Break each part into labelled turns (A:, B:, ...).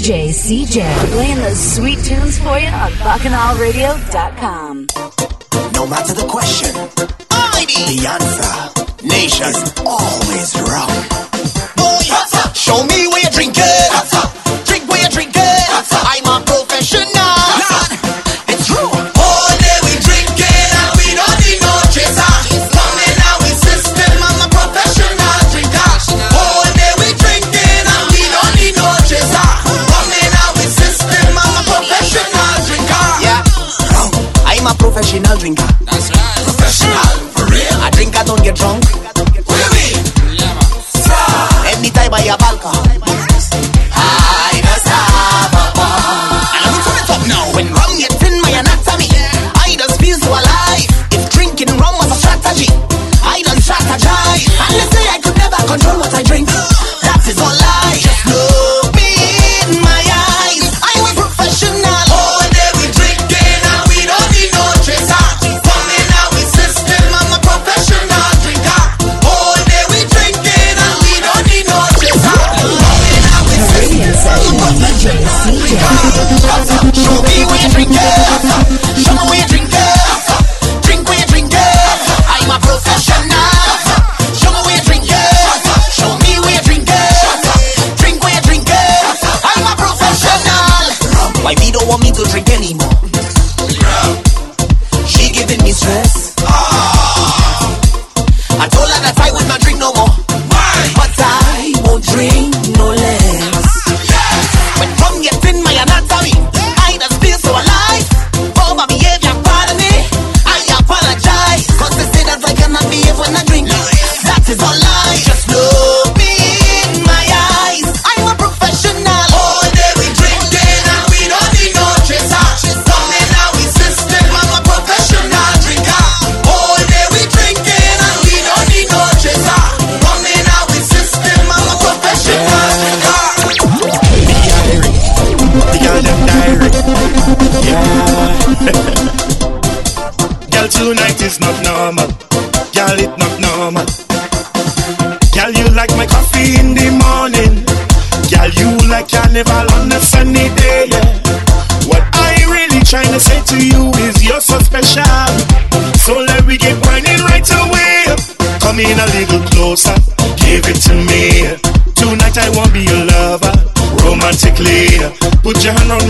A: DJ CJ playing those sweet tunes for you on BacchanalRadio.com.
B: No matter the question, the answer, nations always wrong. Boy, show me where you're drinking.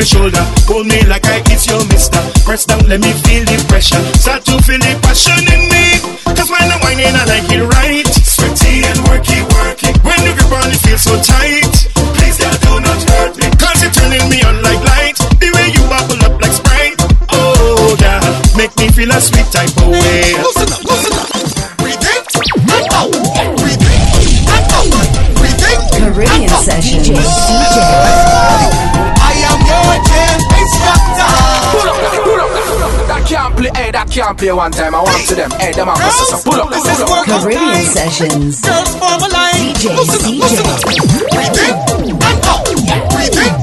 B: me
C: shoulder.
D: play head, can't play one time. I want to them hey, them out. So pull up, pull up.
A: Caribbean sessions.
B: Form a line.
A: DJ,
B: DJ. Breathe in and out. Breathe in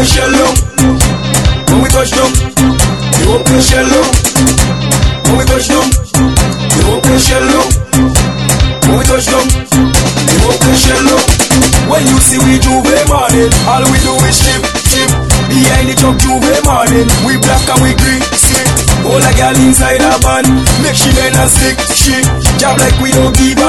B: Push
E: shell up. When we touch down, we open push shell up. When we touch down, we open push shell up. When we touch down, we open push shell up. When you see we juve morning, all we do is chip, chip. Behind the truck juve morning, we black and we green, sick. All a girl inside a van, make she bend and stick, shit. Job like we don't give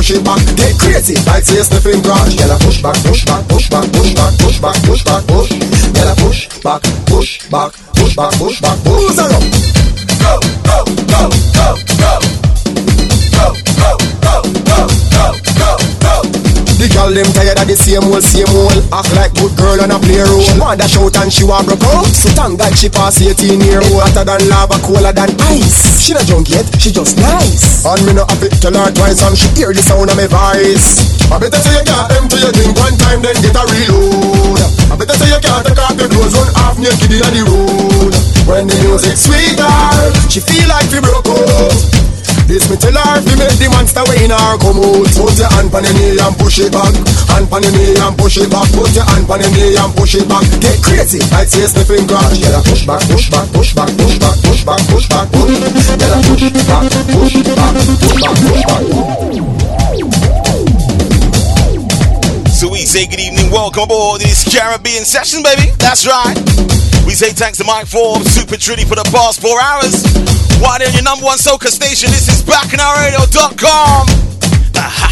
F: push it back. Get crazy like say sniffing grass. Gyal a push back, push back, push back, push back, push back, push back, push. Gyal a push back, push back, push back, push back. push. Who's her girl them tired of the same old, same old. Act like good girl on a play role. She want dash out and she want broke out. So thank God she pass 18 year old. Hotter than lava, colder than ice. She not drunk yet, she just nice. And me no have it tell her twice And she hear the sound of my voice. I better say you can't empty your drink one time Then get a reload. I better say you can't take off your clothes Run half naked inna the road. When the music sweeter She feel like we broke out this me tell her. Fi make the monster way in her come out. Put your hand on your knee and push it back. Hand on your knee and push it back. Put your hand on your knee and push it back. Get crazy. Like say sniffing grass Yeah, push back, push back, push back, push back, push back, push back, push Yeah, push back, push back, push back, push back.
G: So we say good evening, welcome aboard this Caribbean session, baby. That's right. We say thanks to Mike Forbes, Super Trinity for the past four hours. Why on your number one soca station? This is BacchanalRadio.com. Aha.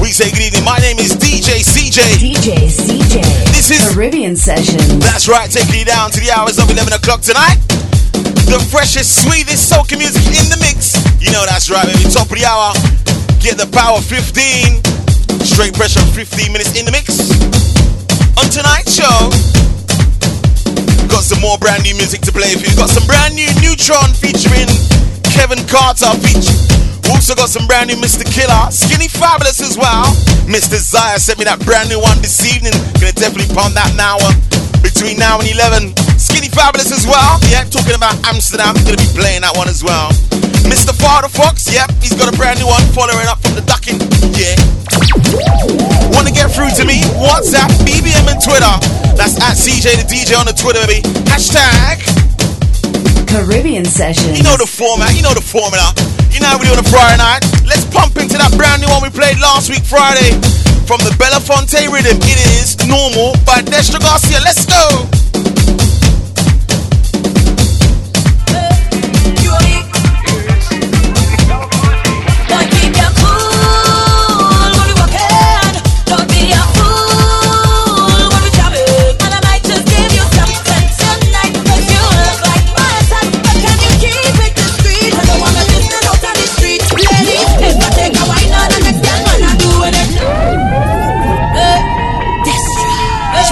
G: We say good evening. My name is DJ CJ.
A: DJ CJ.
G: This is-
A: Caribbean Sessions.
G: That's right, taking you down to the hours of 11 o'clock tonight. The freshest, sweetest soca music in the mix. You know that's right, baby. Top of the hour. Get the power 15. Straight pressure 15 minutes in the mix. On tonight's show, got some more brand new music to play for you. Got some brand new Nutron featuring Kevon Carter feature. Also got some brand new Mr. Killa, Skinny Fabulous as well. Mr. Zaya sent me that brand new one this evening. Gonna definitely pump that now. uh, Between now and 11. Skinny Fabulous as well. Yeah, talking about Amsterdam. Gonna be playing that one as well. Mr. Fadda Fox, yep, he's got a brand new one following up from the ducking. Yeah. Want to get through to me? WhatsApp, BBM, and Twitter. That's at CJ the DJ on the Twitter, baby. Hashtag.
A: Caribbean Session.
G: You know the format, you know the formula. You know how we do on a Friday night. Let's pump into that brand new one we played last week, Friday. From the Belafonte rhythm, it is Normal by Destra Garcia. Let's go.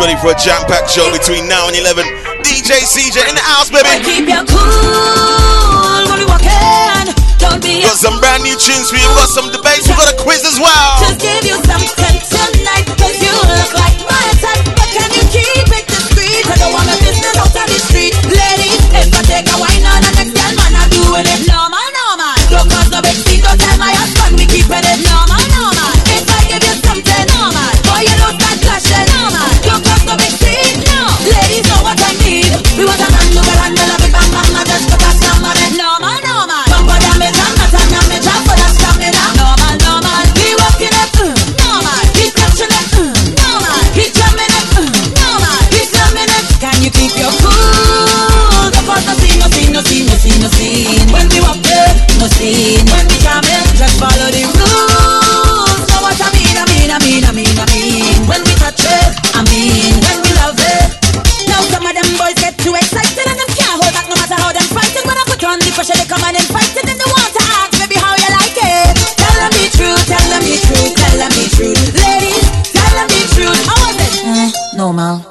G: Ready for a jam-packed show between now and 11. DJ CJ in the house, baby.
H: keep your cool when we walking. Don't be
G: Got some brand new tunes for you. We got some debates. We got a quiz as well.
H: Just give you something normal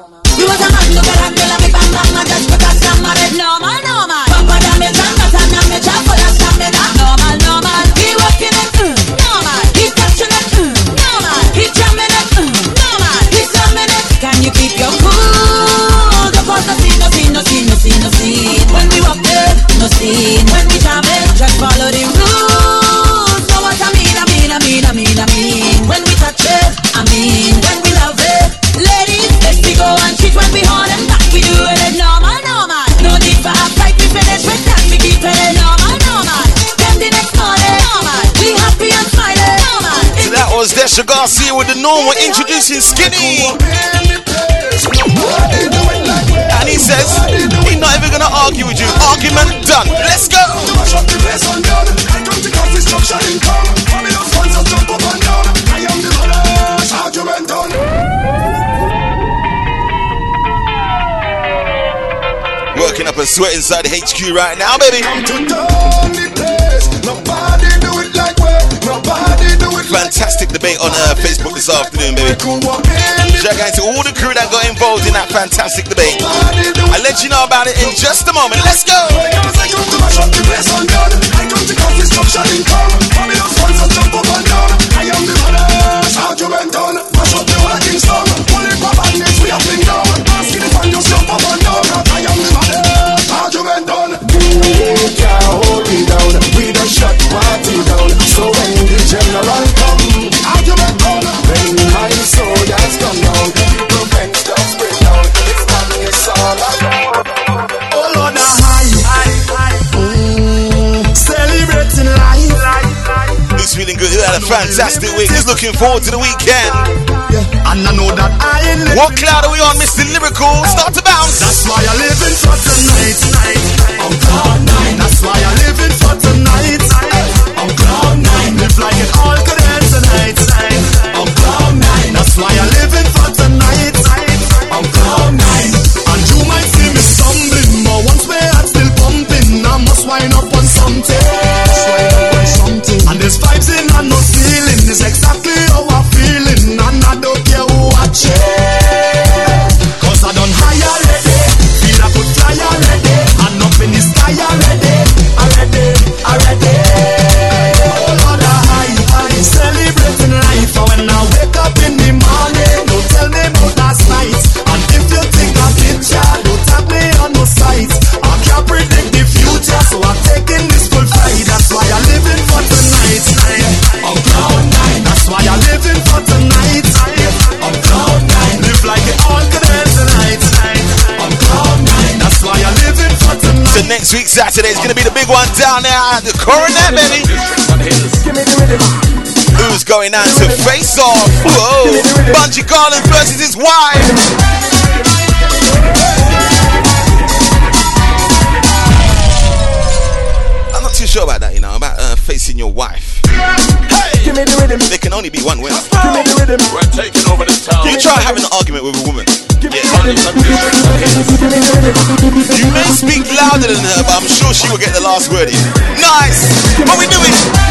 G: Special Garcia with the normal introducing Skinny. And he says he's not even gonna argue with you. Argument done. Let's go. Working up a sweat inside HQ right now, baby. Fantastic debate on uh, Facebook this afternoon, baby. Shout out to all the crew that got involved in that fantastic debate. I'll let you know about it in just a moment. Let's go.
I: Argument done, mash up the whole Kingston
G: fantastic week? Who's looking forward to the weekend?
I: Yeah, and I know that I ain't
G: What cloud are we on, Mr. Lyrical? Start to bounce.
I: That's why I live in for tonight. On cloud nine. That's why I live in for tonight.
G: Next week, Saturday, is going to be the big one down there at the Coronet, baby. Who's going on to face off? Whoa! Bunji Garlin versus his wife. Hey! There can only be one winner.
J: We're taking over this town.
G: You try having an argument with a woman. Yeah. You may speak louder than her, but I'm sure she will get the last word here. Nice! What we doing?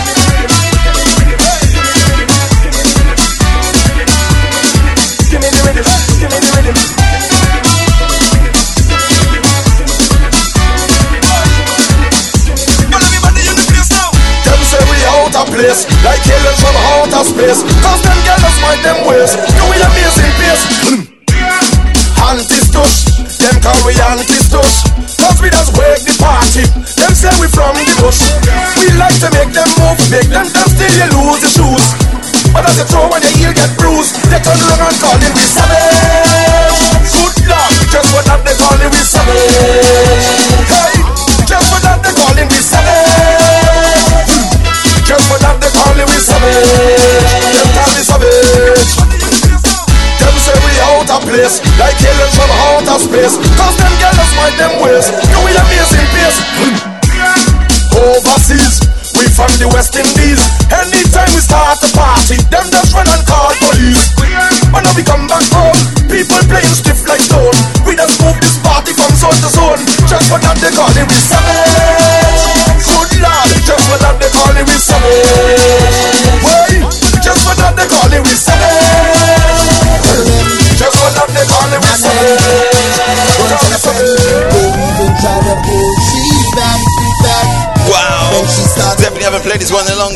I: Place, like aliens from outer space. Cause them girls mind them ways. Do we amazing pace? Hmm. Anti-stush, them call we anti-stush.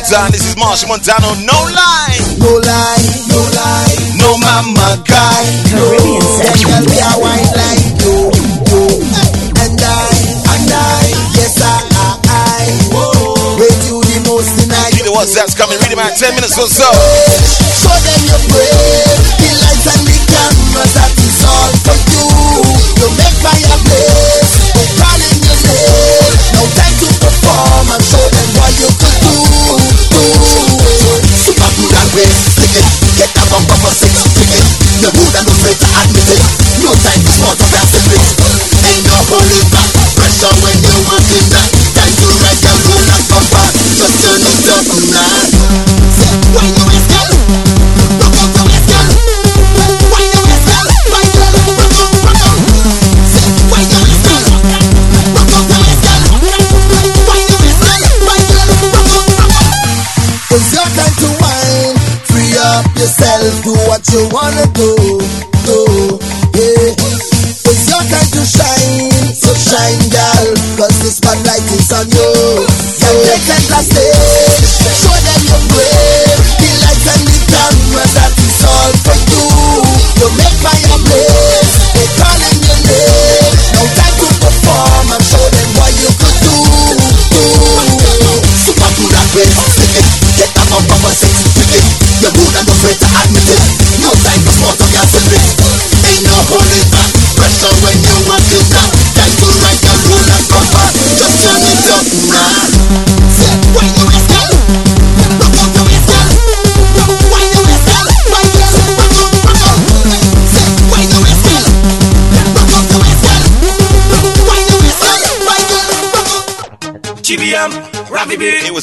I: This
G: one in a long time. This is Machel Montano. No lie.
B: No lie, no lie,
G: No mama guy.
A: Caribbean Sessions.
B: girls they are white like you, you, and I, and I, yes I, I, I, with you the most in I.
G: See the WhatsApp's coming. Read about 10 minutes or so.
B: Show them your brave, the lights and the cameras that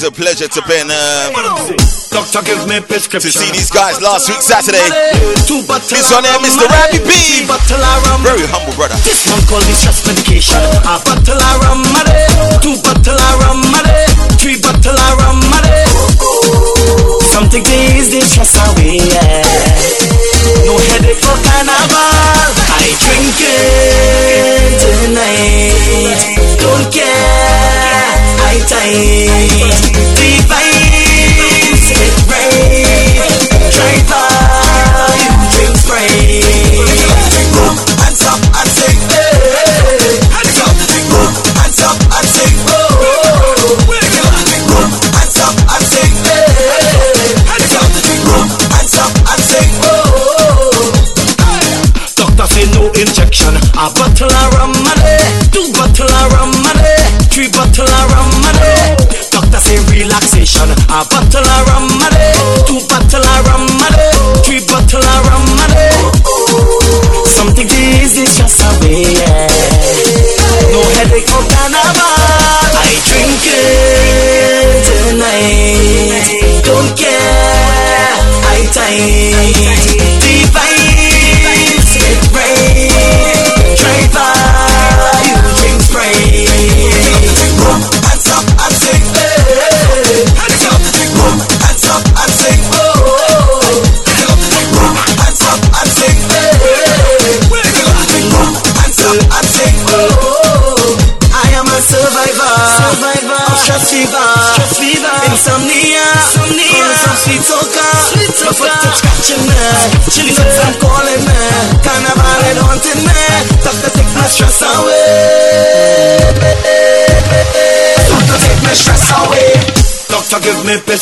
G: always a pleasure to Ben. Um, uh,
K: Doctor, gives me prescription.
G: To see these guys last week Saturday. This one there, Mr. Rappy B. Very humble brother.
K: This one called me stress medication. A bottle of rum, Two bottle of rum, Three bottle of I want to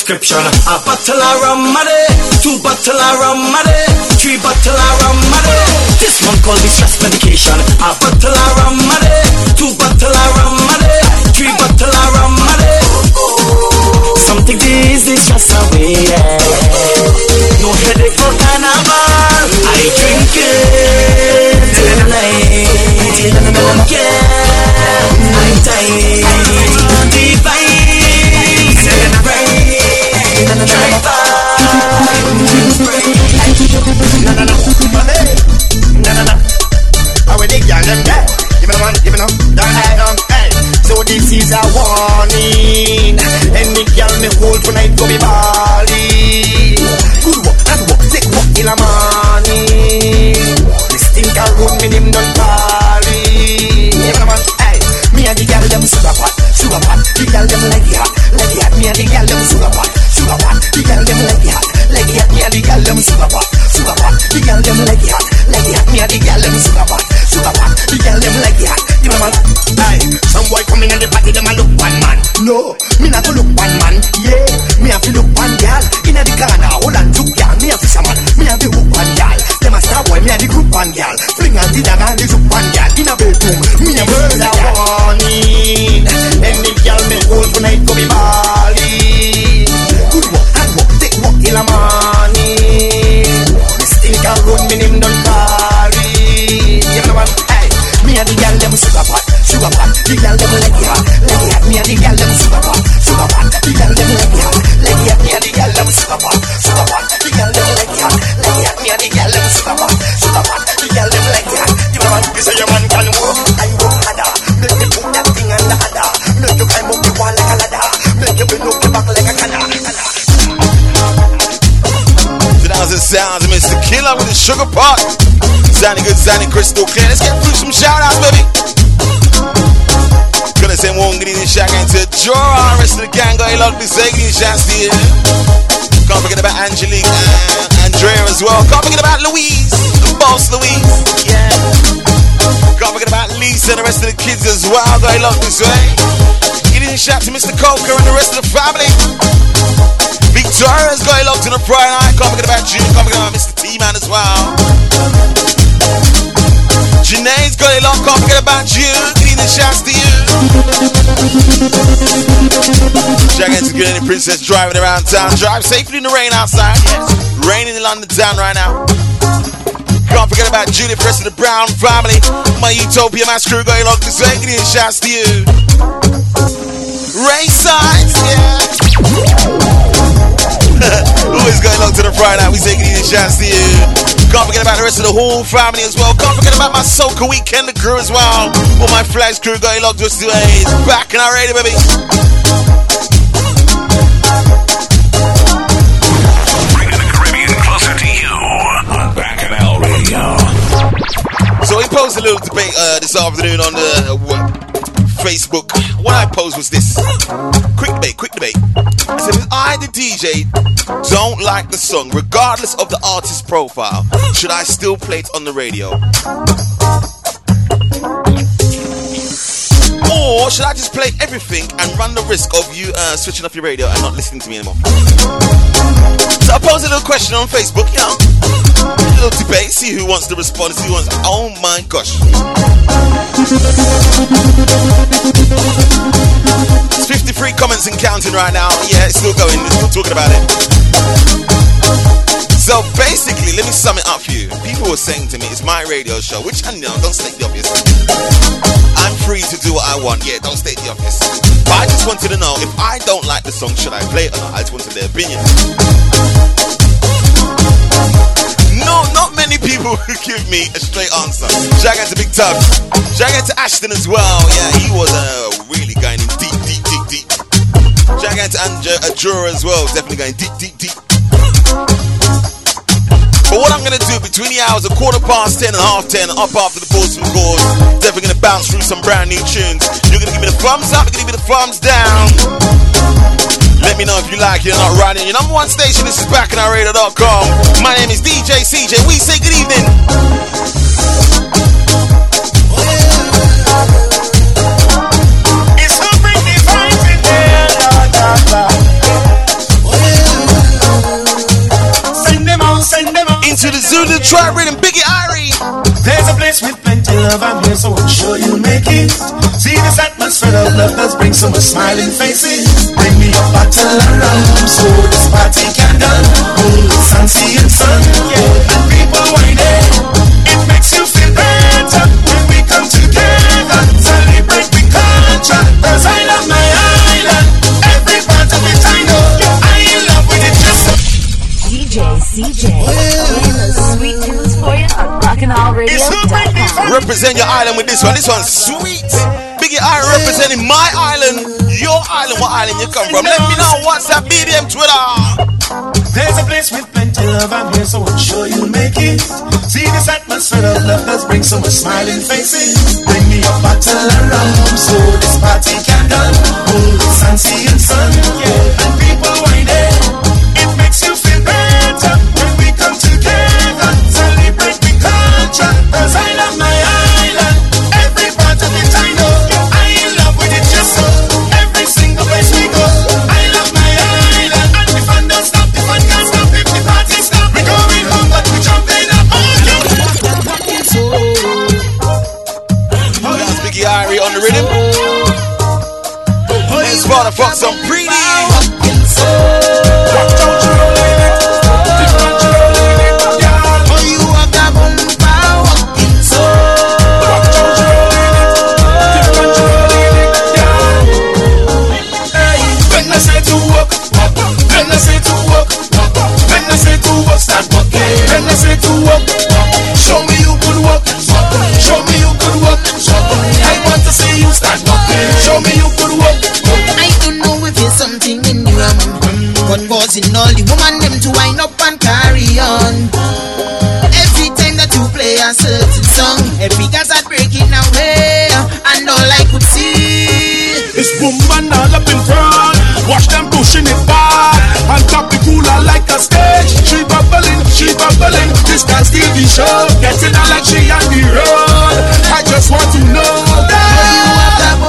K: prescription. A bottle of rum money, two bottle of rum money, three bottle of rum money. This one called me stress medication. A bottle of rum money, two bottle of rum money, three bottle of rum money. Something to ease the stress away. Yeah. No headache for carnival. I drink it till the
L: night. Yeah, night time. night go be
G: sugar pot. Sounding good, sounding crystal clear. Let's get through some shout outs, baby. Gonna say one green shag into Jora. Rest of the gang got a lot say. Green shots to you. Can't forget about Angelique and Andrea as well. Can't forget about Louise, the boss Louise. Yeah. Can't forget about Lisa and the rest of the kids as well. Got a lot to say. Getting a shout to Mr. Coker and the rest of the family. Victoria's got a lot to the Friday night. Forget about June. Forget about Mr. T-Man as well. Janae's got a lot. Can't forget about you. Getting a shouts to you. Out to Granny Princess driving around town. Drive safely in the rain outside. Yes. Raining in London town right now. Can't forget about Julie, the rest of the Brown family. My Utopia Mass crew going along this way. Getting shouts to you. Ray sides, yeah. Always going along to the Friday night. We say getting shouts to you. Can't forget about the rest of the whole family as well. Can't forget about my Soca weekend crew as well. All my flags crew going along to us today. Bacchanal Radio, baby.
M: Bringing the Caribbean closer to you on Bacchanal Radio.
G: So we posed a little debate uh, this afternoon on the uh, Facebook. What I posed was this: quick debate, quick debate. I said, if I, the DJ, don't like the song, regardless of the artist's profile, should I still play it on the radio? Or should I just play everything and run the risk of you uh, switching off your radio and not listening to me anymore? So I posed a little question on Facebook, know, a little debate, see who wants to respond, see who wants. Oh my gosh. It's 53 comments and counting right now. Yeah, it's still going, we're still talking about it. So basically, let me sum it up for you. People were saying to me, it's my radio show, which I know, don't state the obvious. I'm free to do what I want. Yeah, don't state the obvious. But I just wanted to know if I don't like the song, should I play it or not? I just wanted their opinion. No, not many people who give me a straight answer. Shout out to Big Tub. Shout out to Ashton as well. Yeah, he was uh, really going in deep, deep, deep, deep. Shout out to Anja Ajura as well. Definitely going deep, deep, deep. But what I'm gonna do between the hours of quarter past ten and half ten, up after the balls from scores, definitely gonna bounce through some brand new tunes. You're gonna give me the thumbs up, you're gonna give me the thumbs down. Let me know if you like it or not right in your number one station. This is bacchanalradio.com. My name is DJ CJ. We say good evening. Tribe rhythm, Biggie Irie.
C: There's a place with plenty love. I'm here, so I'm sure you'll make it. See this atmosphere of love does bring so much smiling faces. Bring me a bottle of rum so this party can done. Fancy and sun, yeah,
G: Represent your island with this one. This one's sweet. Biggie Irie representing my island, your island. What island you come from? Let me know. what's WhatsApp, BDM, Twitter.
C: There's a place with plenty love. I'm here, so I'm sure you'll make it. See this atmosphere of love does bring so much smiling faces. Bring me a bottle of rum so this party can done. Fancy and sun, yeah, bubbling. This guy's TV show, getting her like she on the road. I just want to know that.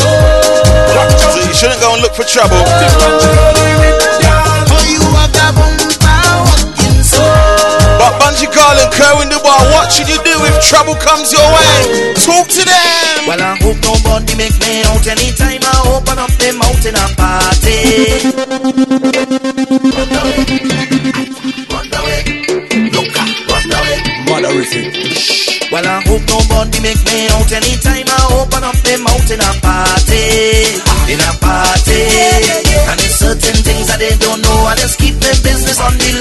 G: So you shouldn't go and look for trouble. But Bunji Garlin, Kerr in the bar, what should you do if trouble comes your way? Talk to them.
I: Well, I hope nobody make me out anytime I open up them mouth in a party. Well, I hope nobody make me out anytime I open up them mouth in a party. In a party. And there's certain things that they don't know. I just keep their business on the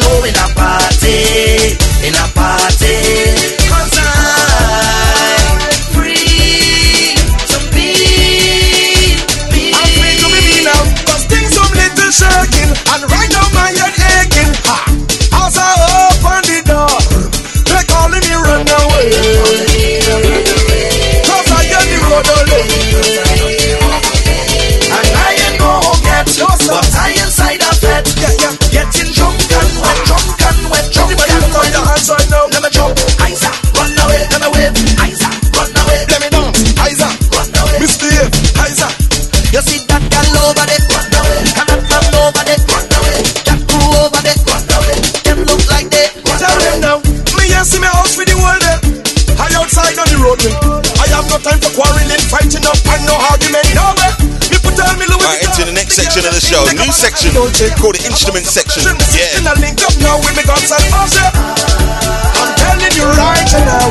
G: of the show. New section called the instrument section.
C: Yeah.
G: Yeah.
C: I link up now with me guns and Usher. I'm telling you right now.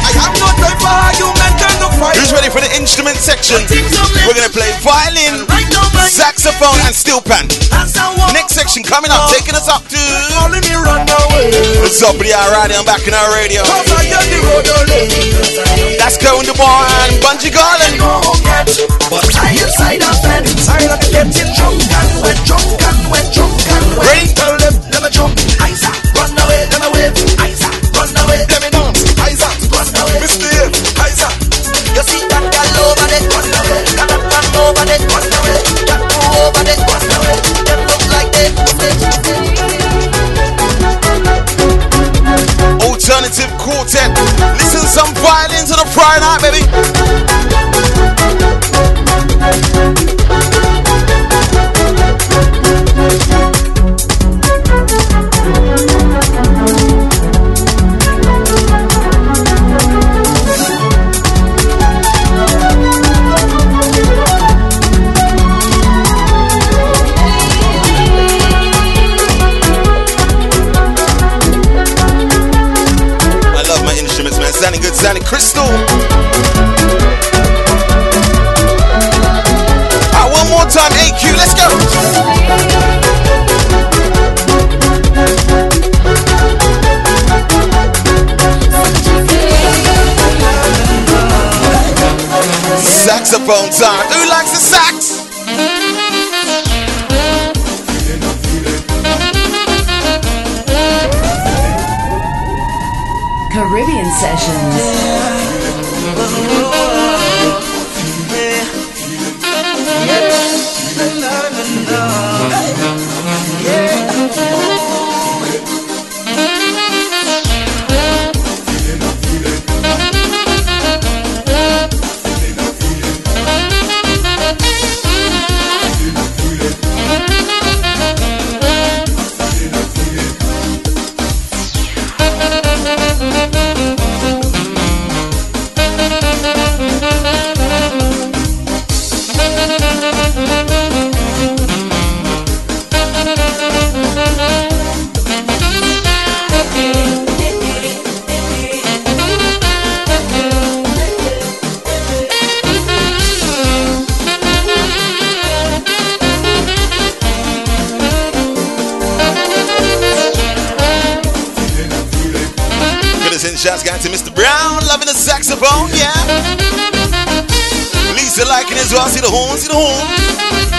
C: I have no time for argument and no fight.
G: Who's ready for the instrument section? We're gonna play violin,
I: Right now, my
G: saxophone, and steel pan.
I: hands are warm.
G: Next section coming up, taking us up to
C: What's up, run away.
G: the top of the hour right I'm Bacchanal Radio.
C: Cause I hear the road only.
G: That's going to and Bunji Garlin.
I: No home yet, but I inside a bed.
C: Inside the
I: Getting drunk and wet, drunk and wet, drunk and wet.
G: Ready?
C: Tell them,
I: Let me jump, Isa,
G: Saxophone time. Who likes
N: liking it as well.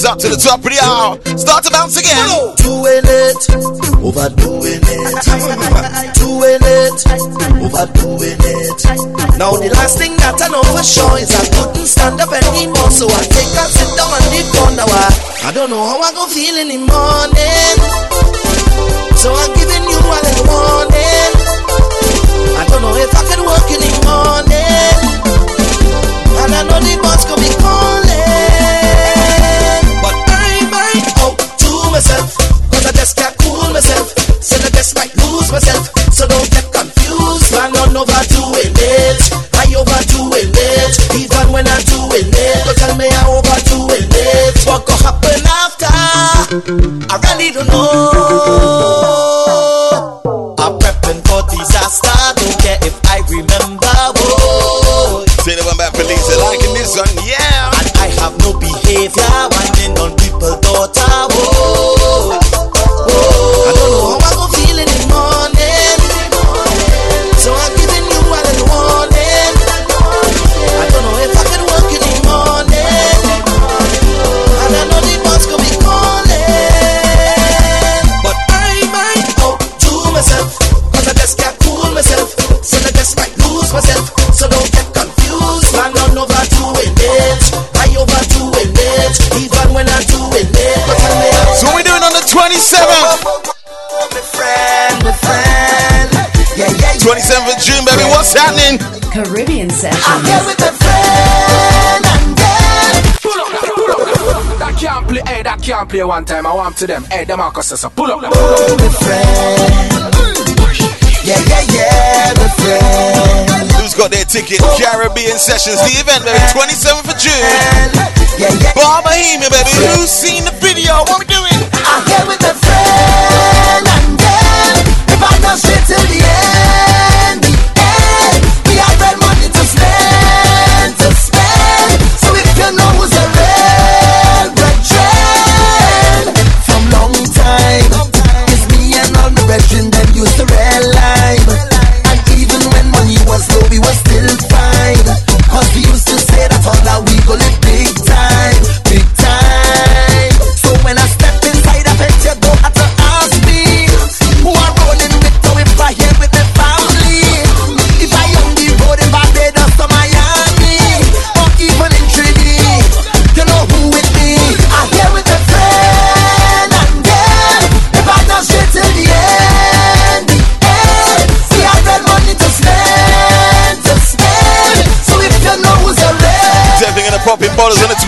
G: is up to the top of the hour. Start to bounce again.
B: Doing it, overdoing it. Doing it, overdoing it. Now the last thing that I know for sure is I couldn't stand up anymore. So I take a sit down on the corner. I don't know how I go feel in the morning.
G: What's?
A: Caribbean Sessions.
B: I'm here with a friend and then.
D: Pull up, pull up. That can't play, hey, that can't play one time. I want to them, hey, them are cost us a pull up.
B: Oh, my friend. Yeah, yeah, yeah, the friend.
G: Who's got their ticket? Caribbean Sessions, the event, baby, 27th of June.
B: Yeah, yeah.
G: Bar Bohemia, baby. Who's seen the video? What we doing?
B: I'm here with a friend and then. If I don't shit till the end.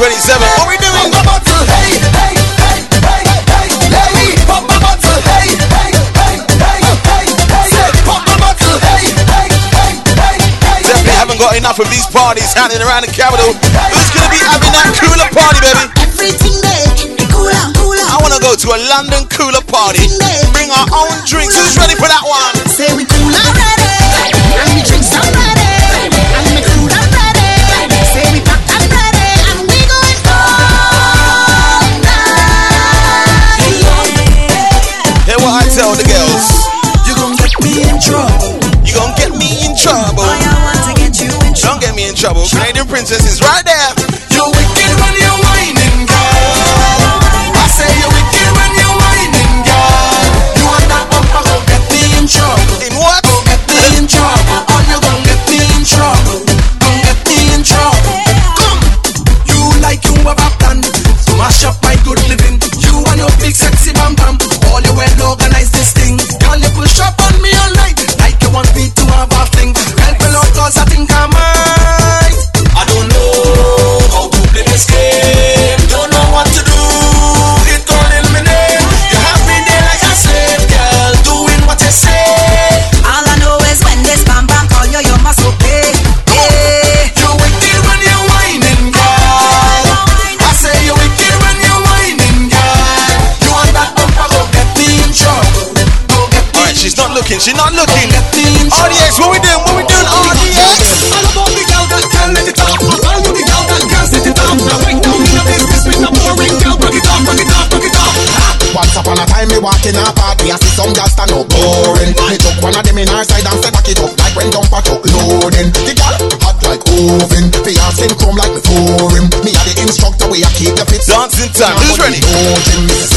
G: 27. What we doing?
B: Hey, hey, hey, hey, hey, hey. Pop my bottle. Hey, hey, hey, hey, hey, hey. Pop my bottle. Hey, hey, hey, hey, hey.
G: Definitely haven't got enough of these parties happening around the capital. Who's gonna be having that cooler party, baby?
B: Everything day, cooler, cooler.
G: I wanna go to a London cooler party. Bring our own drinks. Who's ready for that one? princesses right there.
B: back in a party, I see some gals stand up boring. I took one of them in our side and said back it up like when dumper truck loading. The gal hot like oven, the ass in chrome like before him. Me are the instructor, we a keep the fit.
I: Dancing time, who's ready?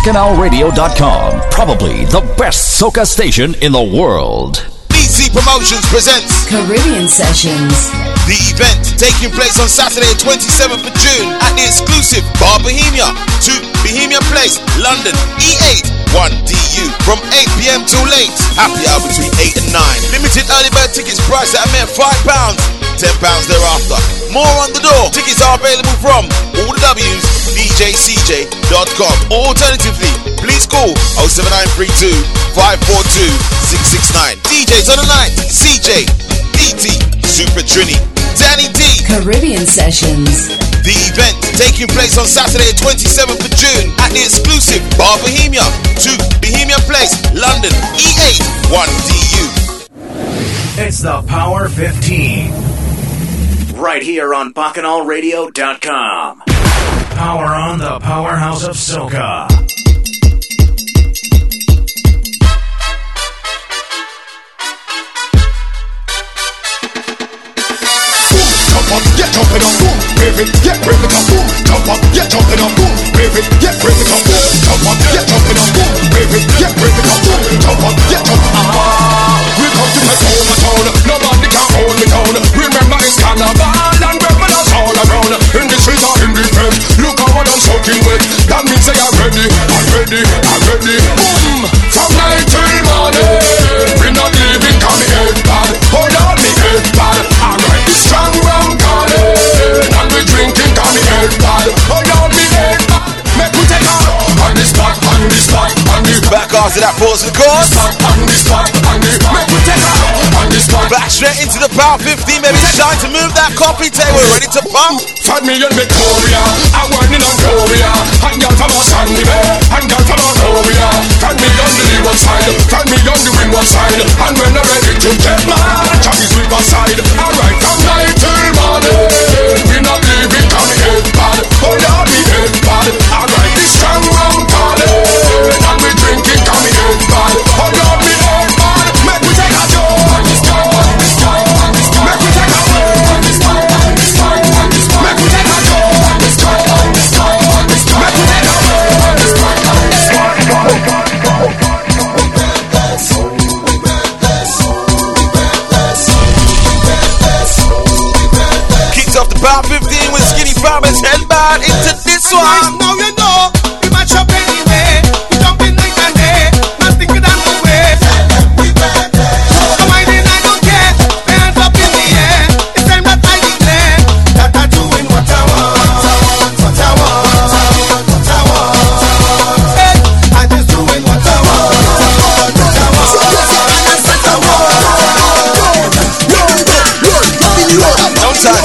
O: BacchanalRadio.com. Probably the best soca station in the world.
I: DC Promotions presents
A: Caribbean Sessions.
I: The event taking place on Saturday, 27th of June at the exclusive Bar Bohemia, to Bohemia Place, London, E8. 1DU from 8 pm till late. Happy hour between 8 and 9. Limited early bird tickets priced at a mere £5, £10 thereafter. More on the door. Tickets are available from all the W's djcj.com. Alternatively, please call 07932 542 669. DJs on the line, CJ, DT, Super Trini, Danny D.
A: Caribbean Sessions.
I: The event taking place on Saturday, 27th of June at the exclusive Bar Bohemia, 2 Bohemia Place, London, E8 1DU.
P: It's the Power 15. Right here on BacchanalRadio.com power on the powerhouse of Soca.
G: Get up and up, boom, wave it, get ready to boom. Jump up, get up and up, boom, wave it, get ready to boom. Jump up, get up and up, boom, wave it, get ready to boom. Jump up, get up, ah, we come to make home at. Nobody can. Sounds of that
I: pause for
G: God.
I: Back straight into the power 15, Maybe it's Time to move that coffee table. Ready to pump?
G: Todd me in Victoria. I want in Victoria. And girl from Sandy Bay. And girl from Victoria. Todd me on the leeward side. Todd me on the windward side. And when I'm ready to get mad, Todd is riverside. Alright.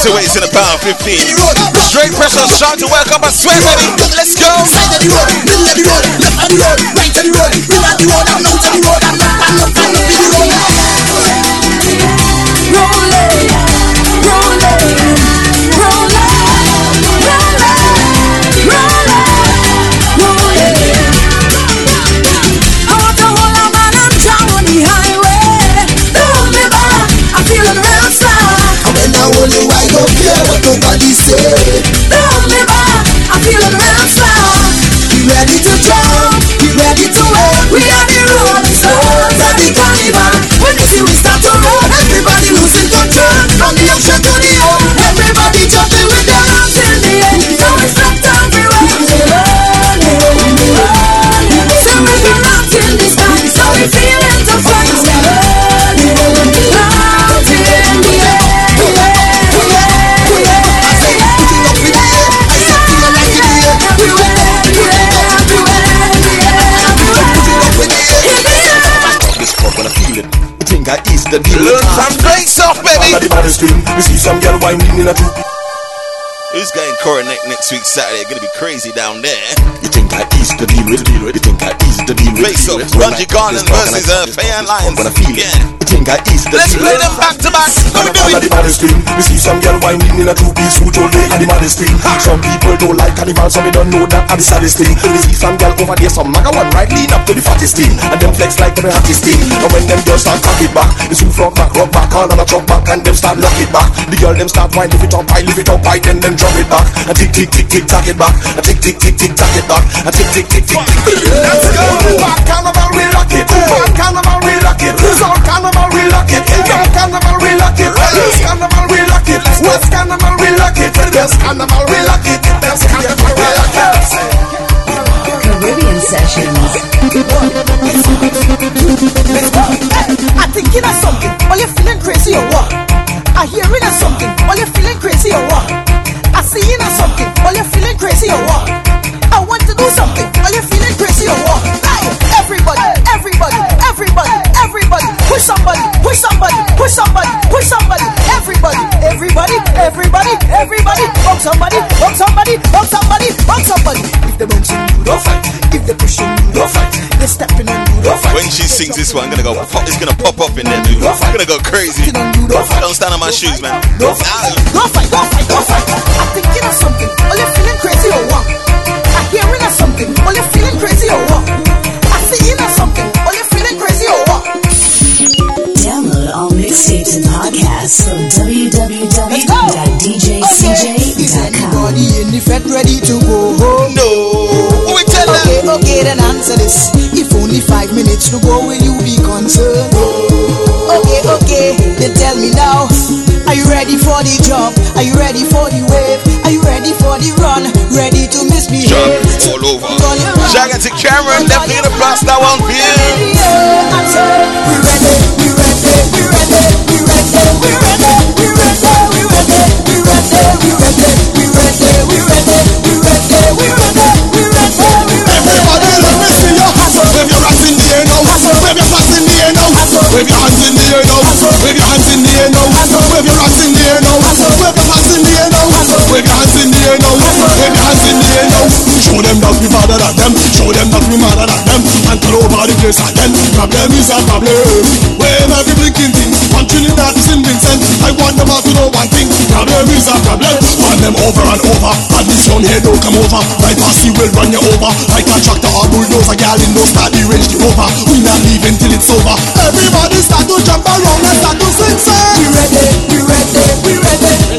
I: To
G: waste in the power 15. Straight pressure, shot to welcome a sweat, baby. Let's go.
H: Side of the road, middle of the road, left of the road, right of the road, middle of the road, I'm of the road, I'm up, I'm up, the
I: deal?
G: Learn from great stuff, baby.
I: All of the baddest thing. We see some girl whining in a troop.
G: Who's getting coronet next week Saturday? Gonna be crazy down there.
I: You think I ease the deal with deal with? You think I ease the deal with?
G: Face
I: deal
G: up,
I: with? When Bunji
G: Garlin
I: this talk and I
G: versus
I: talk
G: uh,
I: this
G: and Lions.
I: When I feel it.
G: Yeah.
I: You think I ease the
G: Let's play them back to back. We
I: All
G: doing?
I: of the baddest thing. We see some girl whining in a two-piece suit all day and the maddest thing. Some people don't like animals, so they don't know that are the saddest thing. We see some girl over there, some maga one right lean up to the fattest thing, and them flex like the hottest thing. And when them girls start cock it back, it's who frog back, rock back, all on a truck back, and them start lock it back. The girl them start whine, lift it up high, lift it up high, then them drop it back, and tick tick tick tick tack it back, and tick tick tick tick tack it back, and tick tick tick tick. Let's go. Back carnival we rock it, back carnival we rock it, South carnival we rock it, North carnival we rock it, East carnival we rock it, West carnival we rock it, West carnival we rock it, West carnival we rock it.
A: Caribbean Sessions.
Q: I thinking of something, or you feeling crazy or what? I hearing of something, or you feeling crazy or what? I seeing of something, or you feeling crazy or what? I want to do something, push somebody, push somebody, push somebody, push somebody, everybody, everybody, everybody, everybody, bump somebody, bump somebody, bump somebody, bump somebody. If they bouncing you, don't fight. If they pushing you, don't fight. They stepping on you, don't fight.
G: When she sings this one, I'm gonna go pop. It's gonna pop up in there, dude. I'm gonna go crazy. Don't stand on my shoes, man.
Q: Don't fight, don't fight, don't fight, don't fight. I'm thinking of something,
A: podcasts from www.djcj.com.
Q: Everybody in the fed ready to go home.
G: No, we tell
Q: Okay, okay, then answer this. If only five minutes to go, will you be concerned? Okay, okay, then tell me now. Are you ready for the jump? Are you ready for the wave? Are you ready for the run? Ready to misbehave?
G: Jump all over. Gigantic Cameron, definitely the blast that one for
I: Wave your hands in the air Show them that we better than them. Show them that we madder than them. And throw over the place again. Problem is a problem. Wave every blinking thing. One Trinidad is in Vincent. I want them all to know one thing. Problem is a problem. Run them over and over. And this young here don't come over. My posse will run you over. Like a tractor or bulldozer. Girl in no start the range the over. We not leaving till it's over. Everybody start to jump around and start to sing. Say.
Q: We ready, we ready, we ready,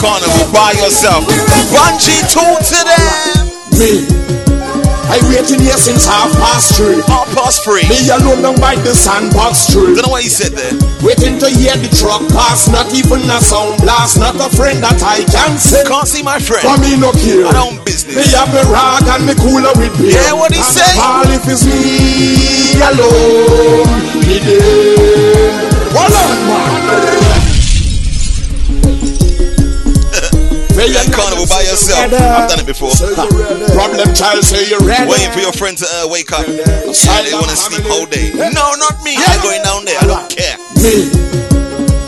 G: Carnival by yourself? Bunji, two to them.
I: Me. I waiting here since half past three.
G: Half past three.
I: Me alone down by the sandbox tree.
G: Don't know what he said there.
I: Waiting to hear the truck pass, not even a sound blast, not a friend that I can see.
G: Can't see my friend.
I: For me no care.
G: I don't business.
I: Me have a rag and me cooler with beer.
G: Yeah, what he
I: And
G: say?
I: All if it's me alone, me there. Hold on, man.
G: Play carnival by yourself. I've done it before.
H: Problem child, say you're ready.
G: Waiting for your friend to uh, wake up. Yeah, they want to sleep all day. No, not me. I'm going down there. I don't care.
H: Me.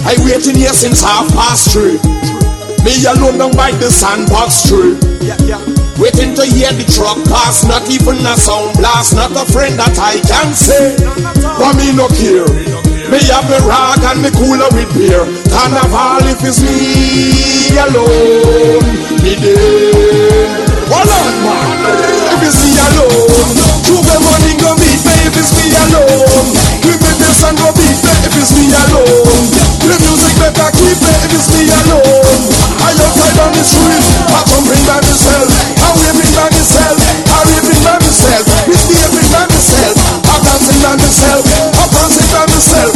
H: I waiting here since half past three. Me alone down by the sandbox tree. Waiting to hear the truck pass, not even a sound blast, not a friend that I can say. But me no care. Me have me rock and me cooler with beer. Carnival if it's me alone, me there. Hold on, man. If it's me alone, Tuesday morning go meet me if it's me alone. Give me this and go beat me if it's me alone. The music better keep me if it's me alone. I outside on the street, I come bring by myself. I'm bring by myself. I'm bring by myself. This day bring by myself. I'm dancing by myself. I'm dancing by myself.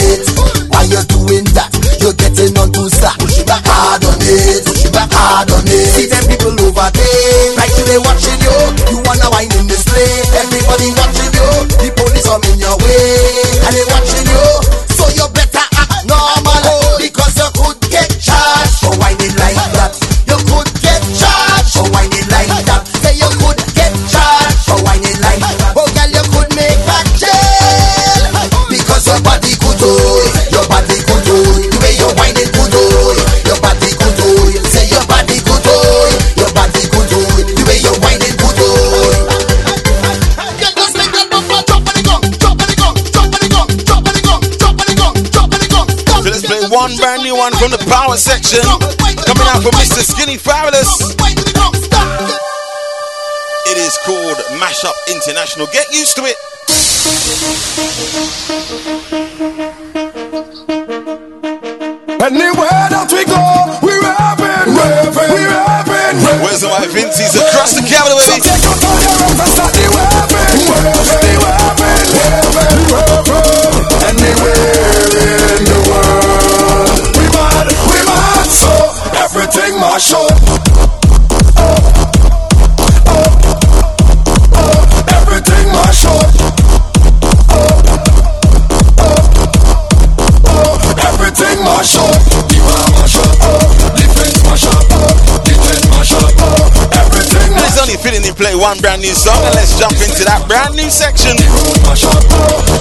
B: it the
G: Skinny Fabulous. It is called Mashup International. Get used to it.
H: Anywhere that we go, we're rapping, rapping, we're rapping.
G: Where's my Vincey's across the capital, baby?
H: So
G: one brand new song and let's jump into that brand new section.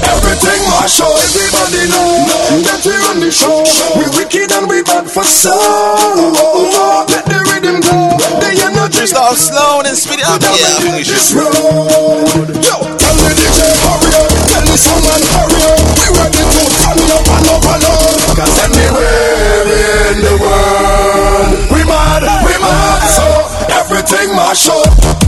R: Everything mash up, everybody know that we run the show. We wicked and we bad for so. Let the rhythm go, the energy.
G: Start slow and speed it up. Yeah, I think we
R: This
G: should.
R: road. Yo, tell the DJ hurry up, tell the someone hurry up. We ready to turn up and up and up. Cause anywhere in the world, we mad, we mad. So everything mash up.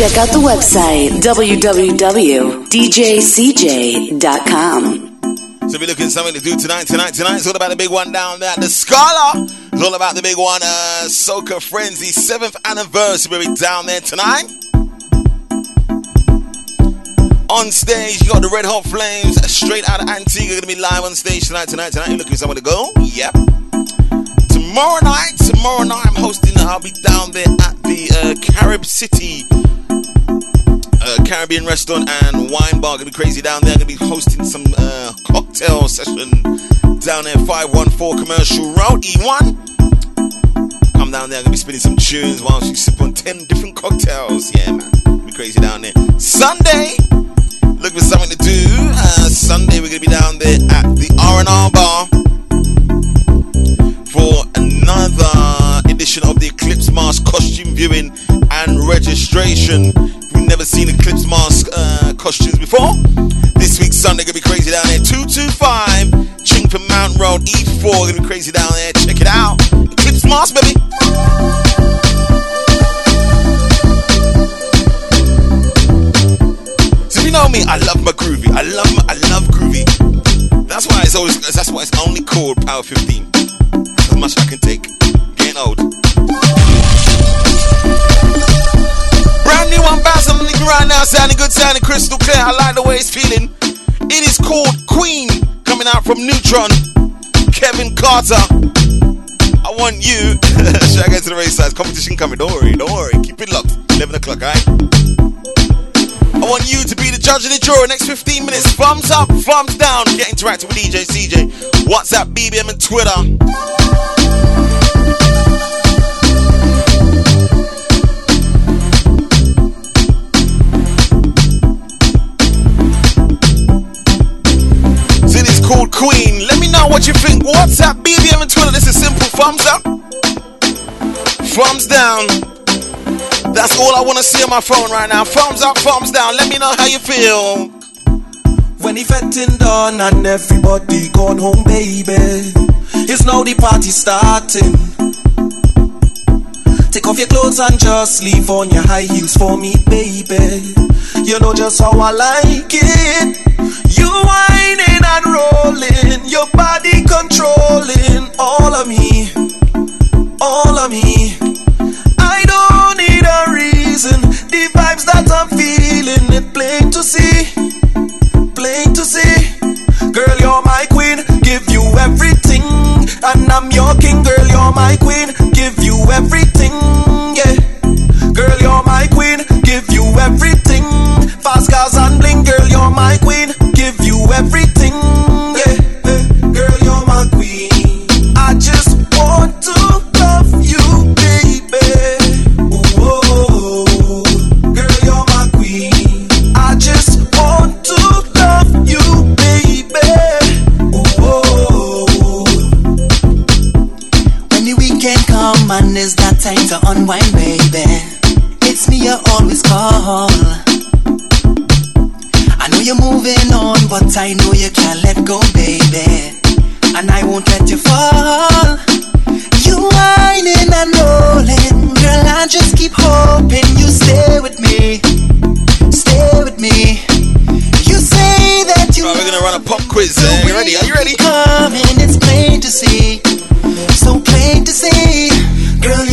A: Check out the website www.djcj.com.
G: So we're looking something to do tonight, tonight, tonight. It's all about the big one down there the Scala. It's all about the big one, uh, Soca Frenzy, seventh anniversary down there tonight. On stage, you got the Red Hot Flames, straight out of Antigua, gonna be live on stage tonight, tonight, tonight. You're looking somewhere to go? Yep. Tomorrow night, tomorrow night, I'm hosting. I'll be down there at the uh, Carib City uh, Caribbean restaurant and wine bar. Gonna be crazy down there. Gonna be hosting some uh, cocktail session down there, 514 Commercial Road, E1. Come down there. Gonna be spinning some tunes while you sip on 10 different cocktails. Yeah, man. Gonna be crazy down there. Sunday, E4 gonna be crazy down there. Check it out. Eclipse Mask, baby. So you know me, I love my groovy. I love my, I love groovy. That's why it's always that's why it's only called Power 15. As much I can take. Getting old. Brand new one bounce the right now, sounding good, sounding crystal clear. I like the way it's feeling. It is called Queen, coming out from Nutron. Kevon Carter. I want you. Should I get to the race size? Competition coming. Don't worry, don't worry. Keep it locked. 11 o'clock, alright? I want you to be the judge and the juror. Next 15 minutes. Thumbs up, thumbs down. Get interactive with DJ CJ. WhatsApp, BBM, and Twitter. Called Queen. Let what you think. WhatsApp, BBM, and Twitter. This is simple. Thumbs up, thumbs down. That's all I want to see on my phone right now. Thumbs up, thumbs down. Let me know how you feel.
L: When the vetting done and everybody gone home, baby, it's now the party starting. Take off your clothes and just leave on your high heels for me, baby. You know just how I like it. You whining and rolling, your body controlling all of me, all of me. I don't need a reason. The vibes that I'm feeling, it plain to see, plain to see. Girl, you're my queen, give you everything, and I'm your king. Girl, you're my queen, give you everything, yeah. Girl, you're my queen, give you everything. Fast cars and bling, girl, you're my queen, give you everything, to
C: unwind, baby. It's me you always call. I know you're moving on, but I know you can't let go, baby. And I won't let you fall. You whining and rolling, girl. I just keep hoping you stay with me, stay with me. You say that you.
G: Right, we're gonna run a pop quiz. Uh, you ready? Are you ready?
C: Coming, it's plain to see, so plain to see. Girl,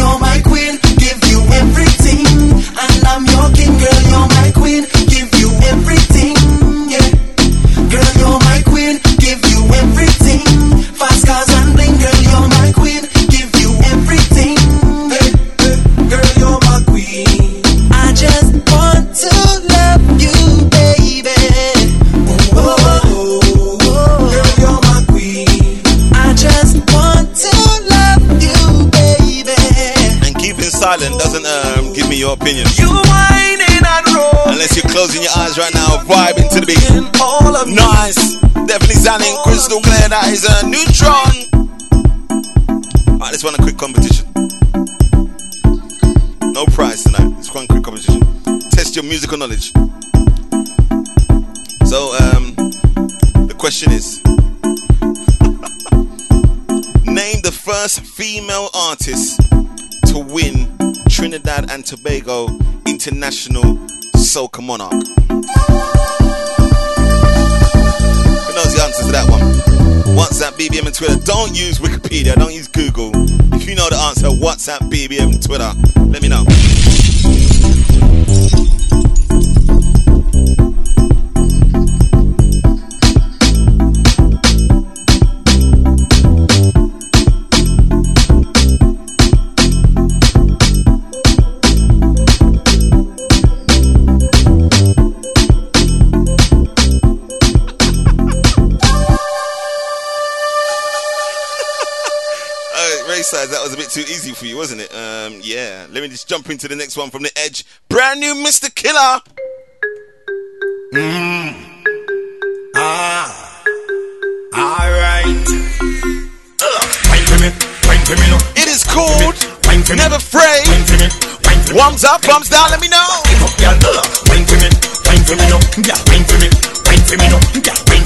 G: closing your eyes right now, vibing to the beat.
J: All of
G: Nice. Definitely sounding crystal clear. That is a Nutron. Alright, let's run a quick competition. No prize tonight. Let's run a quick competition. Test your musical knowledge. So, um, the question is Name the first female artist to win Trinidad and Tobago International Soca Monarch. Who knows the answer to that one? WhatsApp, BBM, and Twitter. Don't use Wikipedia. Don't use Google. If you know the answer, WhatsApp, BBM, Twitter. Let me know. Uh, that was a bit too easy for you, wasn't it? Um, yeah. Let me just jump into the next one from the edge. Brand new Mr. Killa.
L: Mm. Ah. Alright. Wine for me, wine for me no.
G: It is called
L: Wine for me.
G: Never Afraid.
L: Wine for me, wine for me.
G: Thumbs up, thumbs down, let me know.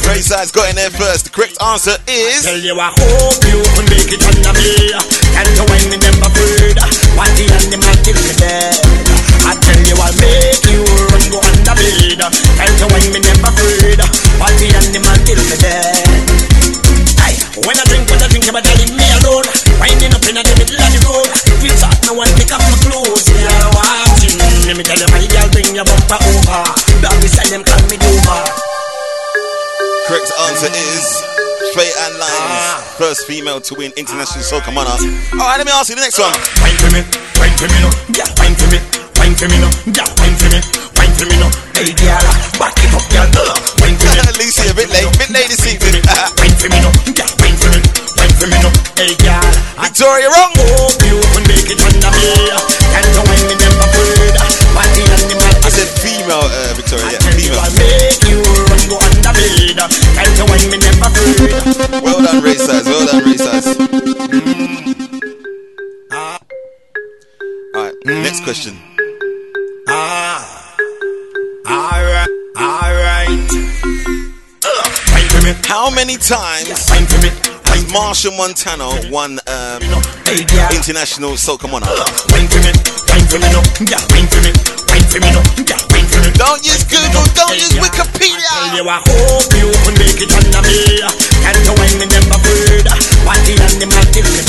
L: Girl, wine for me, wine for me no. Yeah, wine for me, wine for me no. Yeah, wine for me.
G: Ray size got in there first. The correct answer is.
L: Tell you I hope you can make it me. When me never. What the animal me dead. I tell you I'll make you run go me never. What the animal me dead. When I drink, when I drink, me alone. Winding up in the middle of the road. No one pick up my clothes. Watching. Let me tell you, my girl, bring your bumper over. Them, call me Dover.
G: Correct answer is Fay-Ann Lyons, first female to win International Soca Monarch. Alright, let me ask you the next one.
L: Wine for me, wine for me no, yeah, wine for me, wine for me no, yeah, wine for me, wine for me no. Hey girl, back it up, girl, uh, wine for me.
G: Lucy, a bit late, bit late this evening.
L: Wine for me no, yeah, wine for me, wine for me no. Hey girl,
G: Victoria wrong.
L: hope you can make it under me. And the wine me never. What the
G: I said female, uh, Victoria, yeah, female.
L: Bed. And the wine me never afraid.
G: Well done, size, well done, Ray size. Alright, next question.
L: Ah, alright, alright. Uh, wine for me,
G: How many times
L: wine for me.
G: has Machel Montano won um, International Soca Monarch?
L: Wine for me, for me no, for me, wine for me no, for me.
G: Don't use Google, don't use.
L: You I hope you can make it under me. And the wine me never afraid. What the animal kill me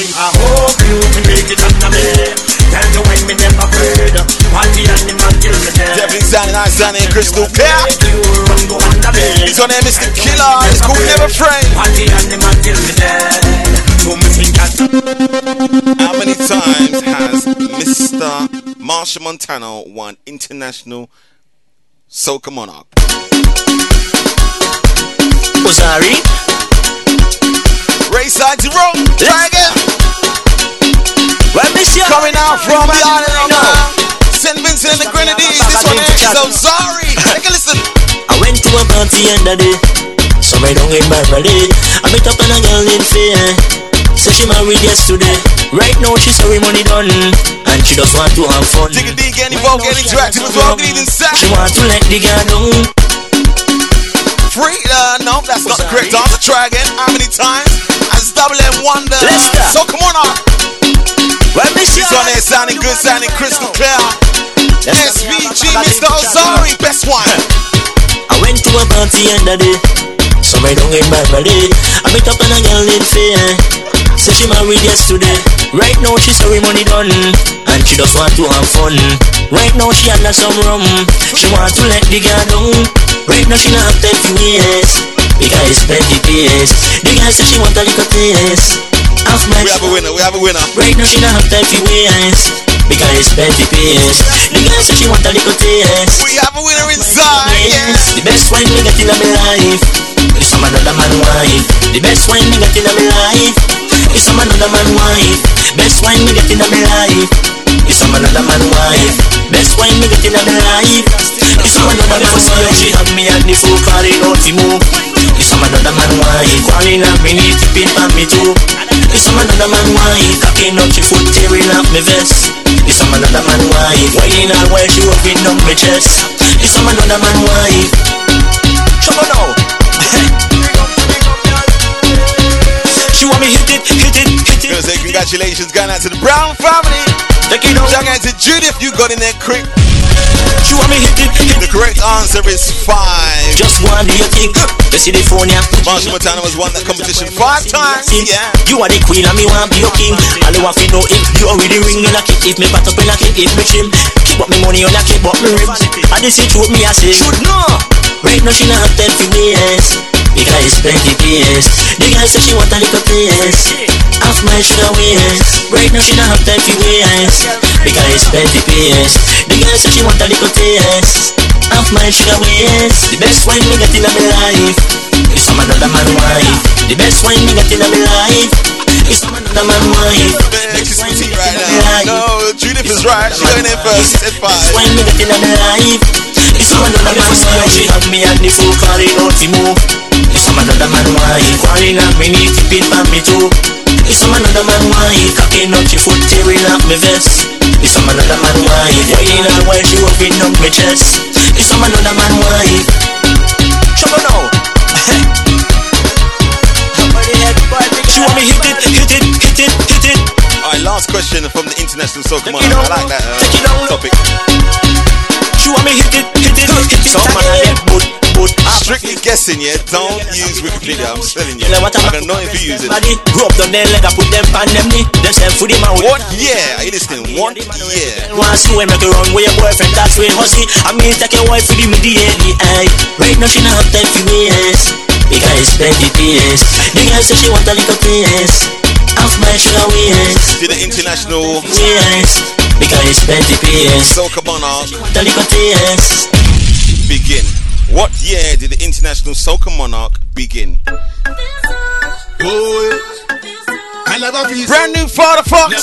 L: sing, I hope you can make it under me. Tell you when me never afraid. What the animal kill me dead.
G: Definitely sounding nice, sounding crystal clear.
L: Make you run go under me.
G: He's on there, Mr. Killa. It's called Never Afraid.
L: What the animal kill me dead. So me think that.
G: How many times has Mr. Machel Montano won International Soca Monarch?
S: Oh, sorry.
G: Ray sides wrong. Try again.
S: Well, miss you.
G: Coming out from the island of uh, St. Vincent and the Grenadines. This one is I'm sorry. Take a listen.
S: I went to a party and the day. So I don't get my body. I met up on a girl in fear. Say she married yesterday. Right now she sorry money done. And she just want to have fun.
G: Dig a dig, get involved, get interactive as well. Good evening, Sam.
S: She want to let the girl down.
G: Free, uh, no, that's not the correct answer. Try again. How many times has Double M won the
S: Lester.
G: So come on up.
S: Well, miss you.
G: This one there sounding good, sounding crystal clear. SVG, Mr. Ozari, best one.
S: I went to a party and the day. So I don't get my body. I met up on a girl in fear.
K: Say she married yesterday. Right now she sorry money done. And she just want to have fun. Right now she under some rum. She want to let the girl down. Right now she not have time for years. Because it's plenty pace. The girl say she want a little taste. Half
G: We have a winner, we have a winner.
K: Right now she don't have time for waste. Because it's plenty pace The girl say she want a little taste.
G: We have a winner inside,
K: yes. The best wine me got in my life. Is some another man wife. The best wine me got in my life Is some another man wife Best wine me got in my life Is some another man wife Best wine me got in my life Is some another man wife She have me and the fool calling out to move Is some another man wife Calling up me need to pin on me too Is some another man wife Cocking up she foot tearing up me vest Is some another man wife Whining all while she open up me chest Is some another man wife Trouble now me hit it, hit it, hit it
G: Gonna say congratulations going out to the Brown family.
K: Take it out.
G: Shout out to Judith, you got in there quick.
K: She want me hit it, hit
G: The correct answer is five.
K: Just one do you think You see the phone yeah
G: Machel Montano was won that competition five times. Yeah.
K: You are the queen and me want be your king All you want to know if you already ring in a kick If me pat up in kick, if me trim Keep up me money on a kick, but me ribs I just say truth me I say Should know Right now she not have time for waste Because it's plenty pace The girl say she want a little taste. Half my sugar waste Right now she not have time for waste. Because it's plenty pace The girl say she want a little taste. Half my sugar waste The best wine me got in my life. Is some another man wife. The best wine me got in my life. Is some another man wife.
G: Next is right now. No, Judith is right. She going in first. Said five.
K: Wine me got in my life. Is another man wife She have me and the fool calling out to move Is some another man wife Calling up me need to pin on me too Is some another man wife Cocking up she foot tearing up me vest Is some another man wife Whining all while she open up me chest Is some another man wife Trouble now She want me hit it, hit it, hit it, hit it
G: Alright, last question from the international Soca Monarch. I like that uh, topic.
K: She want me hit it, hit it, hit it Some man a them boot, boot
G: Strictly guessing, yeah. Don't use Wikipedia. I'm telling you. I
K: I'm
G: can know if you use it.
K: Body, rub down their leg, I put them pan them knee Them send food in my way
G: What year? Are you listening? What year?
K: Want see when make you run with your boyfriend, that's way hussy I mean take your wife for the immediately, Right now she not have time for Because it's plenty pace The girl say she want a little taste Half my sugar waste
G: Did the international
K: Waste Because it's plenty pace
G: Soca Monarch
K: The little taste
G: begin? What year did the international Soca Monarch begin?
I: I never feel
G: Brand new Fadda Fox.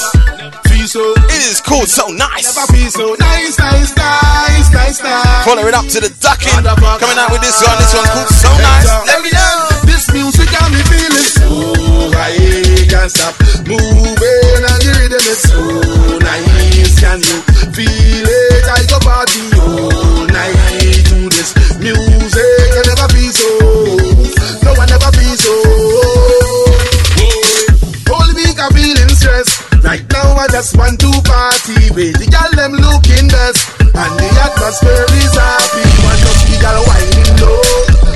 I: so.
G: It is called So Nice.
I: So nice, nice, nice, nice, nice.
G: Follow it up to the ducking. Coming out with this one. This one's called So Nice. Let me know.
I: This music got me feeling so high, can't stop moving and the rhythm is so nice. Can you feel it? I go party all night to this music. I never be so. No one ever be so. Whole week I'm feeling stressed. Right now I just want to party with the girl them looking best, and the atmosphere is happy. Want to see girl whining low,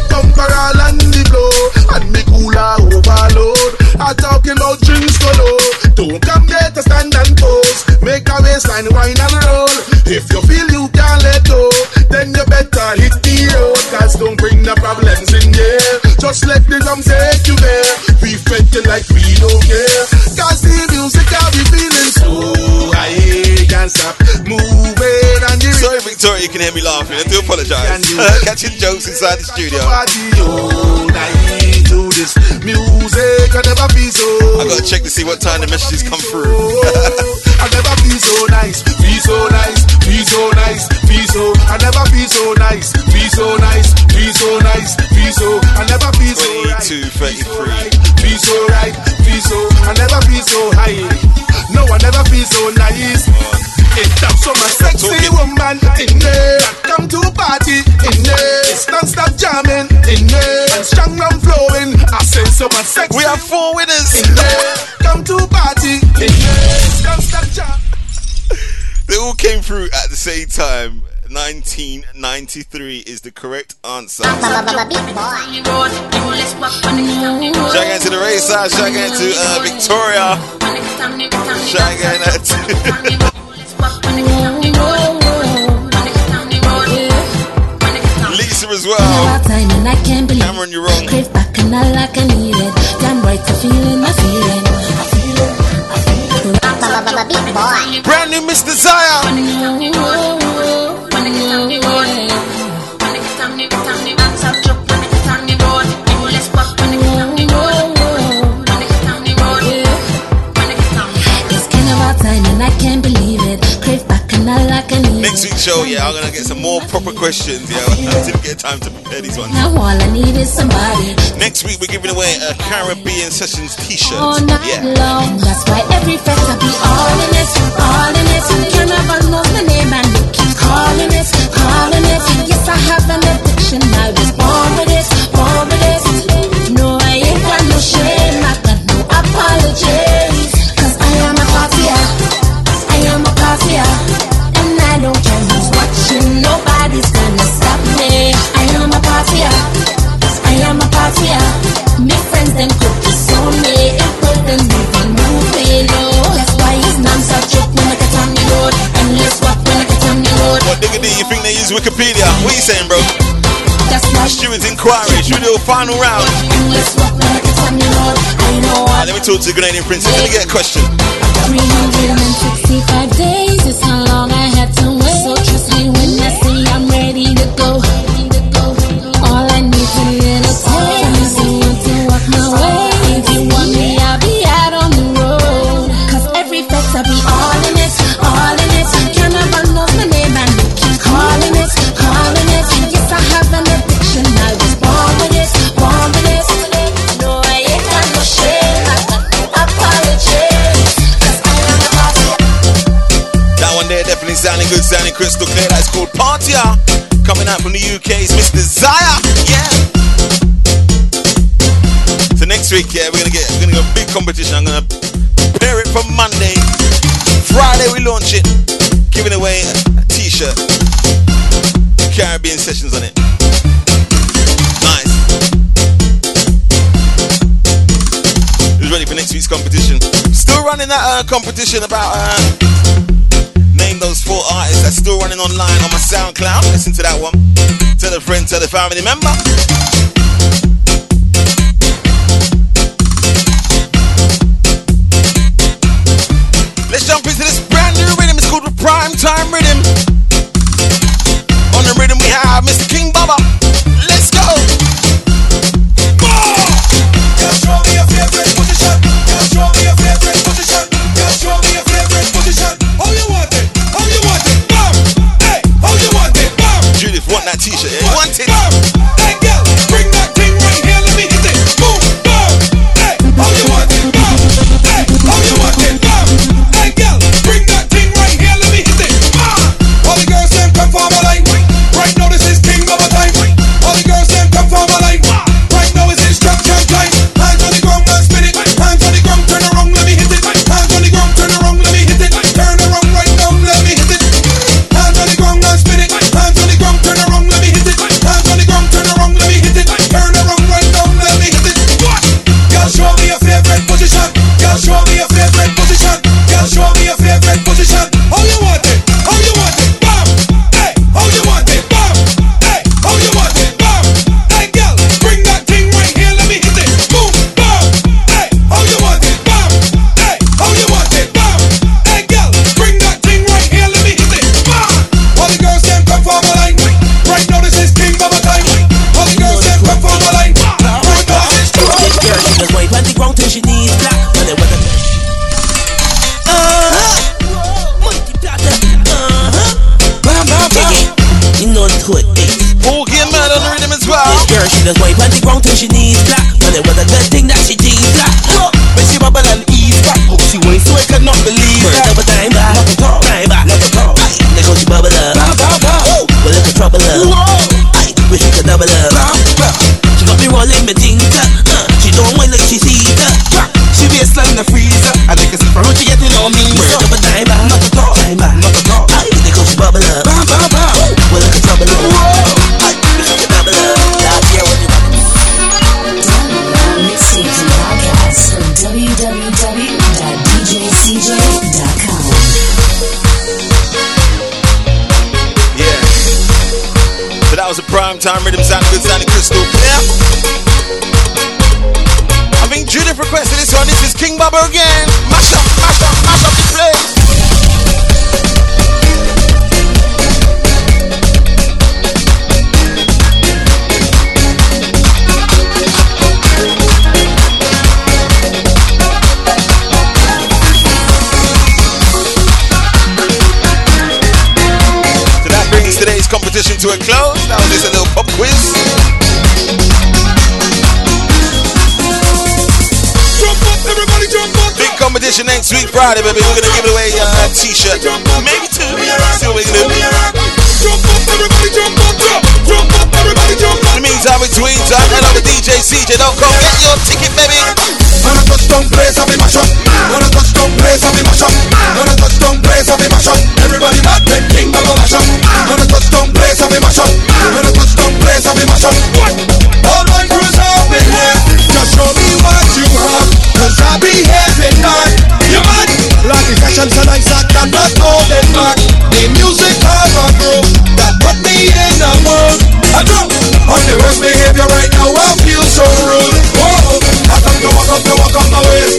I: bumper all on the blow, and me cooler overload. I'm talking about drinks solo. Don't come there to stand and pose. Make a waistline wine and roll. If you feel you can't let go, then you better hit the road. Cause don't bring the problems in here. Just let the drums take you there. We fetting like we don't care. Cause the music got me feeling so high. Can't stop moving and the
G: Sorry, Victoria, you can hear me laughing. I do apologize. Catching jokes inside the studio.
I: party all night to this music. I never feel so.
G: I gotta check to see what time the messages come through.
I: I never feel so nice, feel so nice, feel so nice, feel so. I never feel so nice, feel so nice, feel so nice, feel so. I never feel so right,
G: 22, 33.
I: feel so right, feel so. I never feel so high. No, I never feel so nice. It's up so my sexy woman in there. Come to party in there. It's non-stop jamming in there. And strong and flowing. I say so my sexy.
G: We have four winners
I: in there. Come to party in there. It's non-stop jam.
G: They all came through at the same time. 1993 is the correct answer. Shout out to the race side. Shout out to uh, Victoria. Shout out to Lisa as well.
H: time and I can't believe
G: Cameron, you're wrong.
H: It.
G: Brand new Miss Desire.
H: I can't believe it. Crave back and I like I need
G: Next week's show, yeah, I'm gonna get some more proper questions. Yeah, I didn't get time to prepare these ones.
H: Now all I need is somebody
G: Next week, we're giving away a Caribbean Sessions T-shirt.
H: all night
G: Yeah.
H: long. That's why every fest I be all in it, all in it. Carnival knows my name and they keep calling it, calling it. Yes, I have an addiction. I was born with it, born with it. No, I ain't got no shame. I got no apologies. Who's. Nobody's gonna stop me. I am a partier. I am a partier. Me friends them could disown me. It wouldn't even move me. No, that's why it's non-stop joke when I get on the road. And let's walk when I get on the road.
G: What diggity you think they use Wikipedia? What you saying, bro?
H: That's why
G: Students' inquiry. Should we do a final round?
H: And let's walk when I get on the road. I know
G: let me talk to the Grenadian princess. Let me get a question.
H: 365 days is how long I had to
G: good, sounding crystal clear. That's called Partya. Coming out from the UK is Miss Desire. Yeah. So next week, yeah, we're gonna get we're gonna go big competition. I'm gonna prepare it for Monday. Friday we launch it, giving away a t-shirt. Caribbean sessions on it. Nice. Who's ready for next week's competition? Still running that uh, competition about uh, those four artists that's still running online on my SoundCloud. Listen to that one. Tell a friend, tell a family member. Let's jump into this brand new rhythm. It's called the Prime Time Riddim. On the rhythm we have Mr. King Baba. That t-shirt? Yeah? You
K: to a close.
J: Now
K: there's a little pop quiz. Jump up,
G: everybody jump up. Big competition next week, Friday, baby. We're gonna give it away uh, a t-shirt, maybe two. See what we can do.
T: Jump up, everybody jump up. Jump up, everybody jump up. In the meantime, between time, head on to the DJ CJ. Don't come get your ticket, baby. Wanna touch down place, I be mash up. Wanna touch down place, I be mash up. Wanna touch down place, I be mash up. Everybody mad, them king, I go mash up. Wanna touch down place, I be mash up. Wanna touch down place, I be mash up. Hold on, cruise up in here. Just show me what you have, cause I be having fun. You mad? Like the fashion and I cannot hold it back. The music of a group that put me in the mood. I drop on the worst behavior right now. I feel so rude. Whoa. I
I: que vas a te voy a cantar vez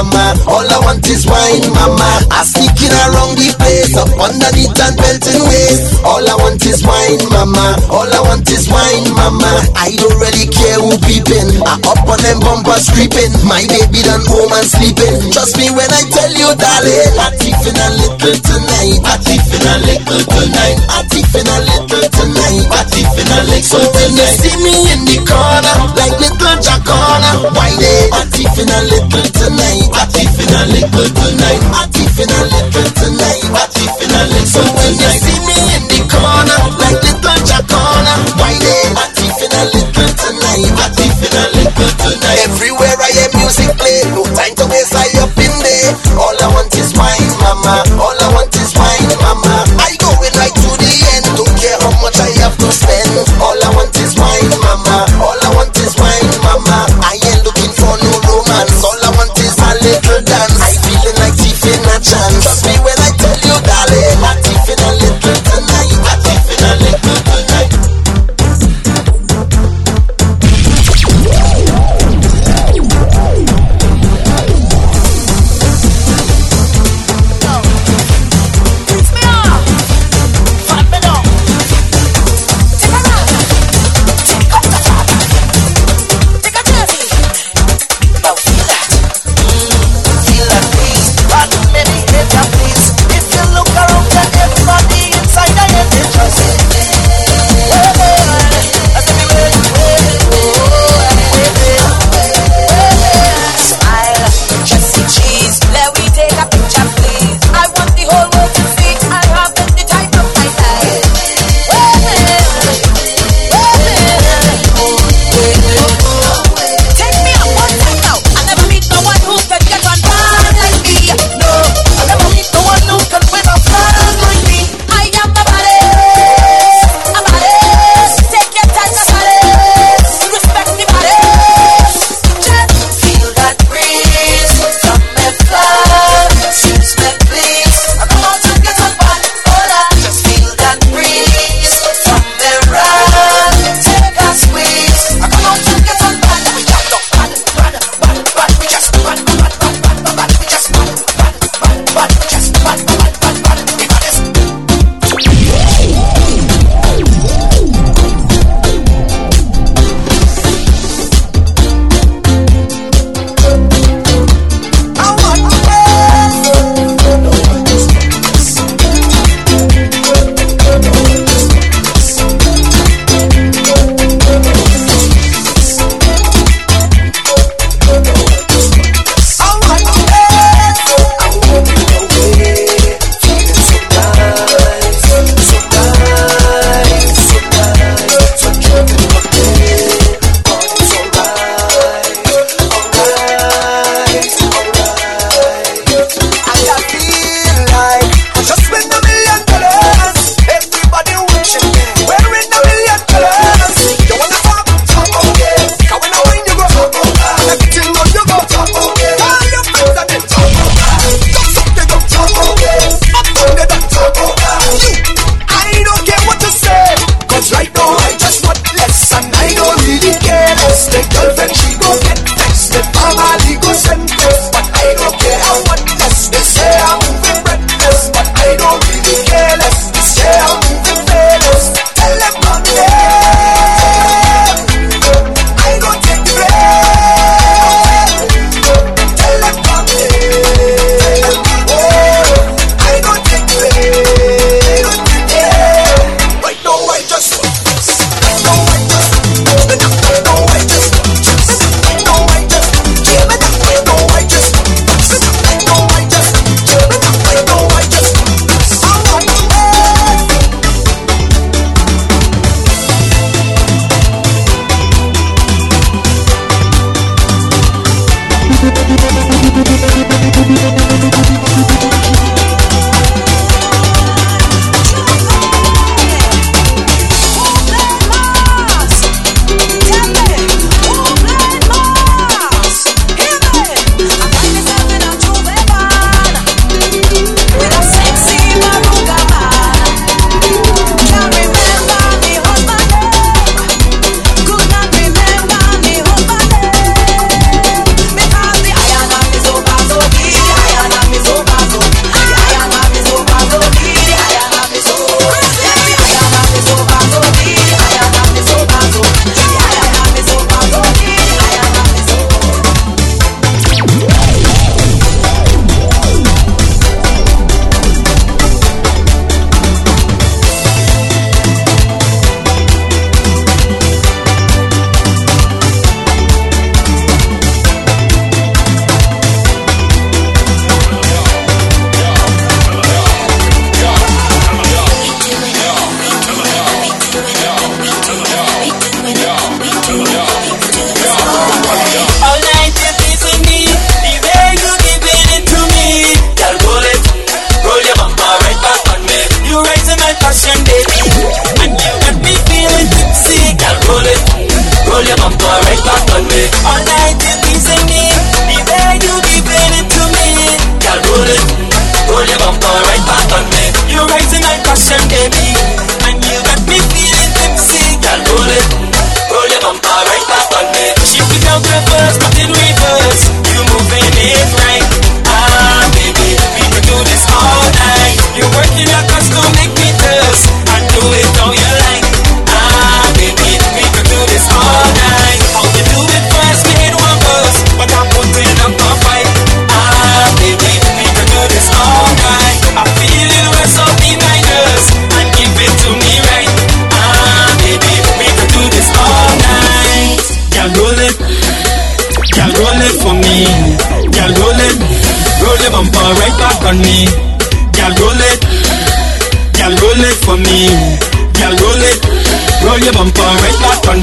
I: mama. All I want is wine, mama. I sneak it around the place, up
B: underneath and belting waist. All I want is wine, mama. All I want is wine, mama. I don't really care who peeping. I up on them bumpers creeping. My baby done home and sleeping. Trust me when I tell you, darling. I tiffin a little tonight. I tiffin a little tonight. I tiffin a little tonight. I tiffin a little tonight. So when they see me in the corner, like little Jacona, why they? I tiffin a little tonight. A little tonight. Tiffin a little tonight. A little So when you see me in the corner, like little Jacona, why they? I tiffin a little tonight. Tiffin a little tonight. Everywhere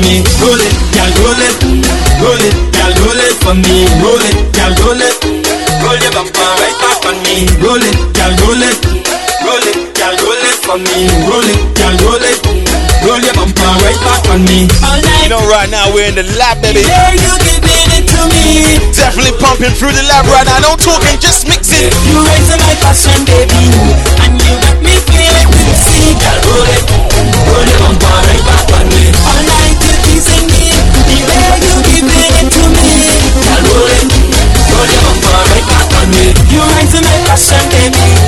B: me,
J: roll it, girl, roll it, roll it, girl, roll it for me, roll it, girl, roll it, roll your bumper right back on me, roll it, girl, roll it, roll it, girl, roll it for me, roll it, girl, roll it, roll your bumper right back on me. All night.
G: You know, right now we're in the lab, baby.
J: Yeah, you giving it to me.
G: Definitely pumping through the lab right now. No talking, just mixing.
J: You raise my passion, baby, and you got me feeling. See, girl, roll it, roll your bumper right back. money. You ain't to make us me.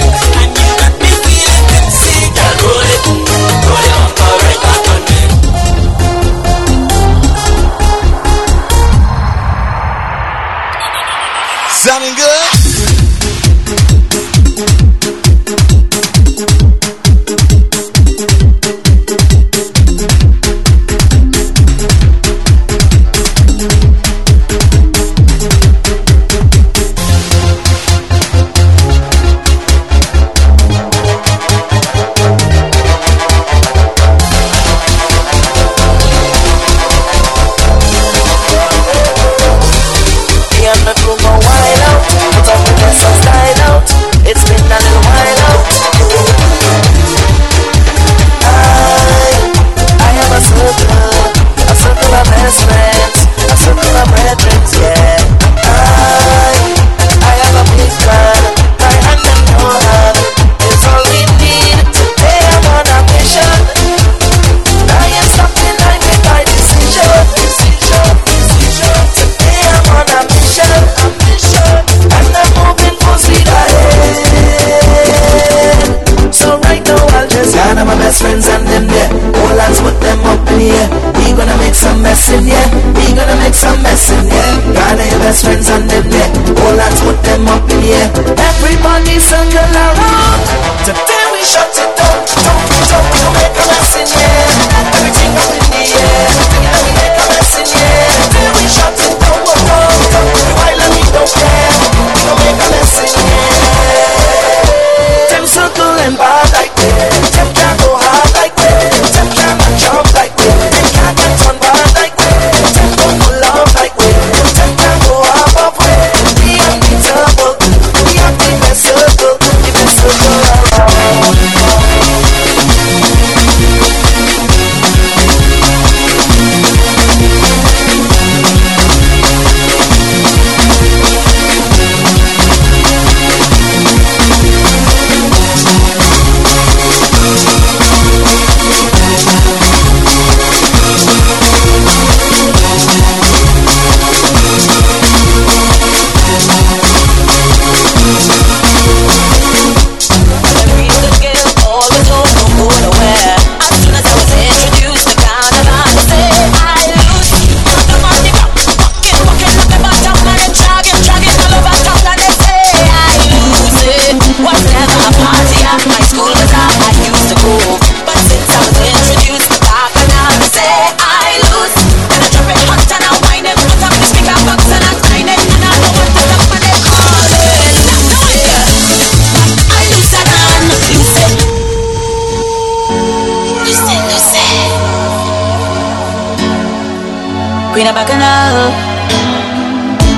L: sun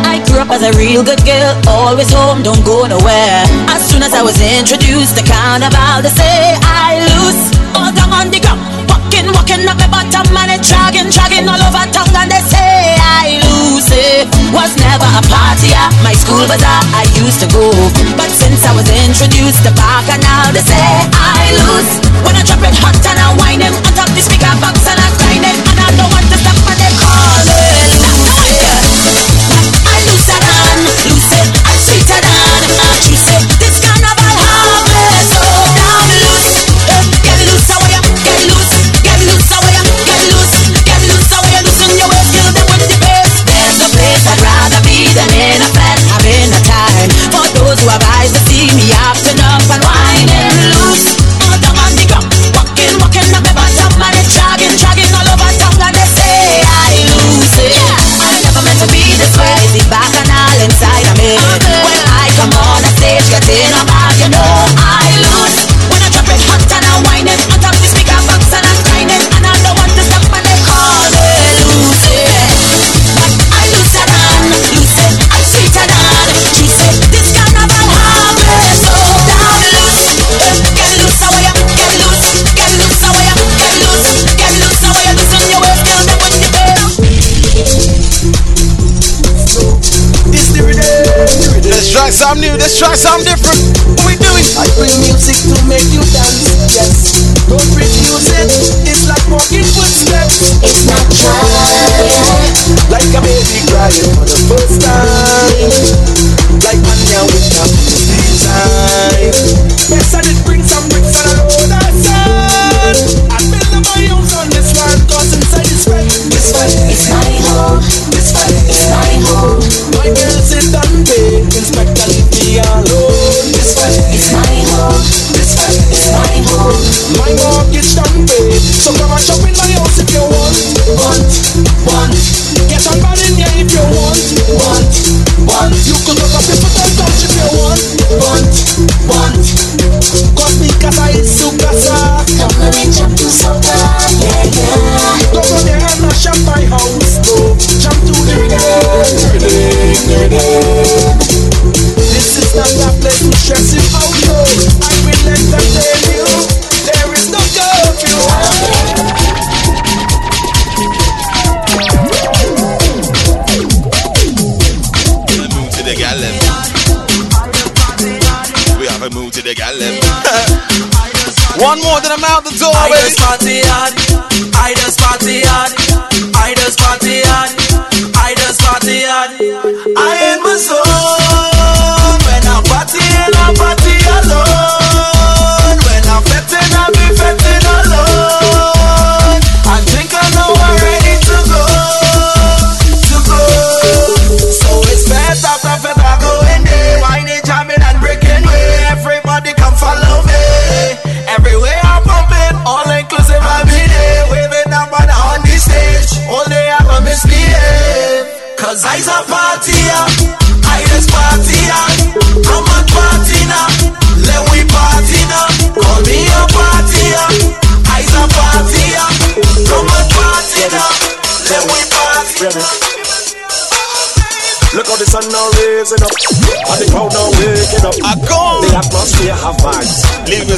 L: I
H: grew up as a real good girl, always home, don't go nowhere. As soon as I was introduced, the carnival, they say I lose all down on the ground. Walking, walking up the bottom, and it dragging, dragging all over town, and they say I lose it. Was never a party at my school bazaar I used to go. But since I was introduced to and now they say I lose. When I drop it hot and I whine him on top the speaker box, and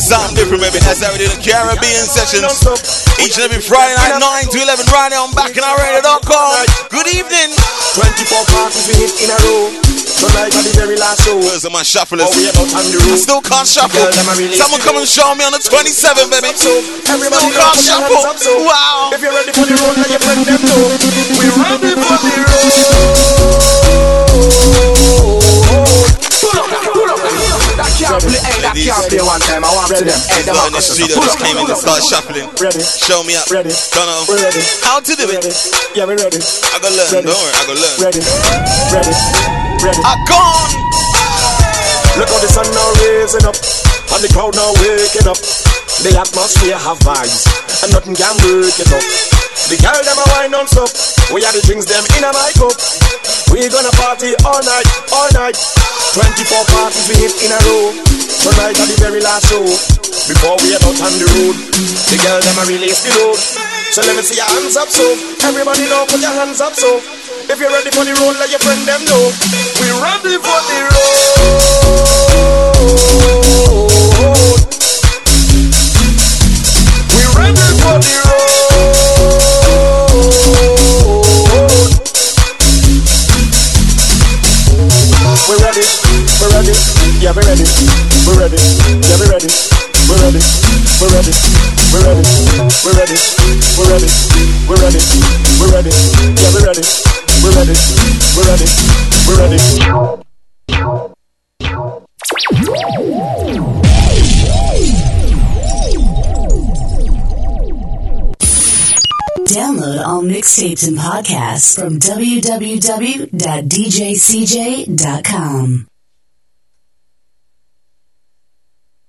G: something different,
J: baby.
G: That's how we do the Caribbean sessions. Each and every Friday night, 9 to 11, right now on BacchanalRadio.com. Good evening.
L: 24 parties we hit in a row. Tonight at the very last show.
G: Where's my shufflers?
L: Oh, we about on the road.
G: still can't shuffle.
L: Girl, really
G: Someone come and show me on the 27, baby.
L: Everybody
G: Still can't shuffle. Wow.
L: If you're ready for the road, let your friend them know. We ready for the road.
D: Can't play, can't play one time. I want to them. Hey, them
G: Got in the
D: Marcus,
G: studio, just came in to start shuffling.
L: Ready.
G: Show me up.
L: Ready.
G: Don't know
L: We're ready.
G: how to do it.
L: Ready. Yeah, we ready.
G: I gotta learn.
L: Ready.
G: Don't worry, I gotta learn.
L: Ready. Ready. Ready.
G: I gone.
L: Look how the sun now raising up, and the crowd now waking up. The atmosphere have vibes, and nothing can break it up. The girl them a wine on stop. We are the drinks them in a my cup. We gonna party all night, all night. 24 parties we hit in a row. Tonight at the very last show. Before we head out on the road, the girl them a release the load. So let me see your hands up, so everybody know put your hands up, so if you're ready for the road, let your friend them know. We ready for the road. We ready for the road. Yeah, we're ready. We're ready. Yeah, we're ready. We're ready. We're ready. We're ready. We're ready. We're ready. We're ready. We're ready. Yeah, we're ready. We're ready. We're ready. We're ready.
A: Download all mixtapes and podcasts from www.djcj.com.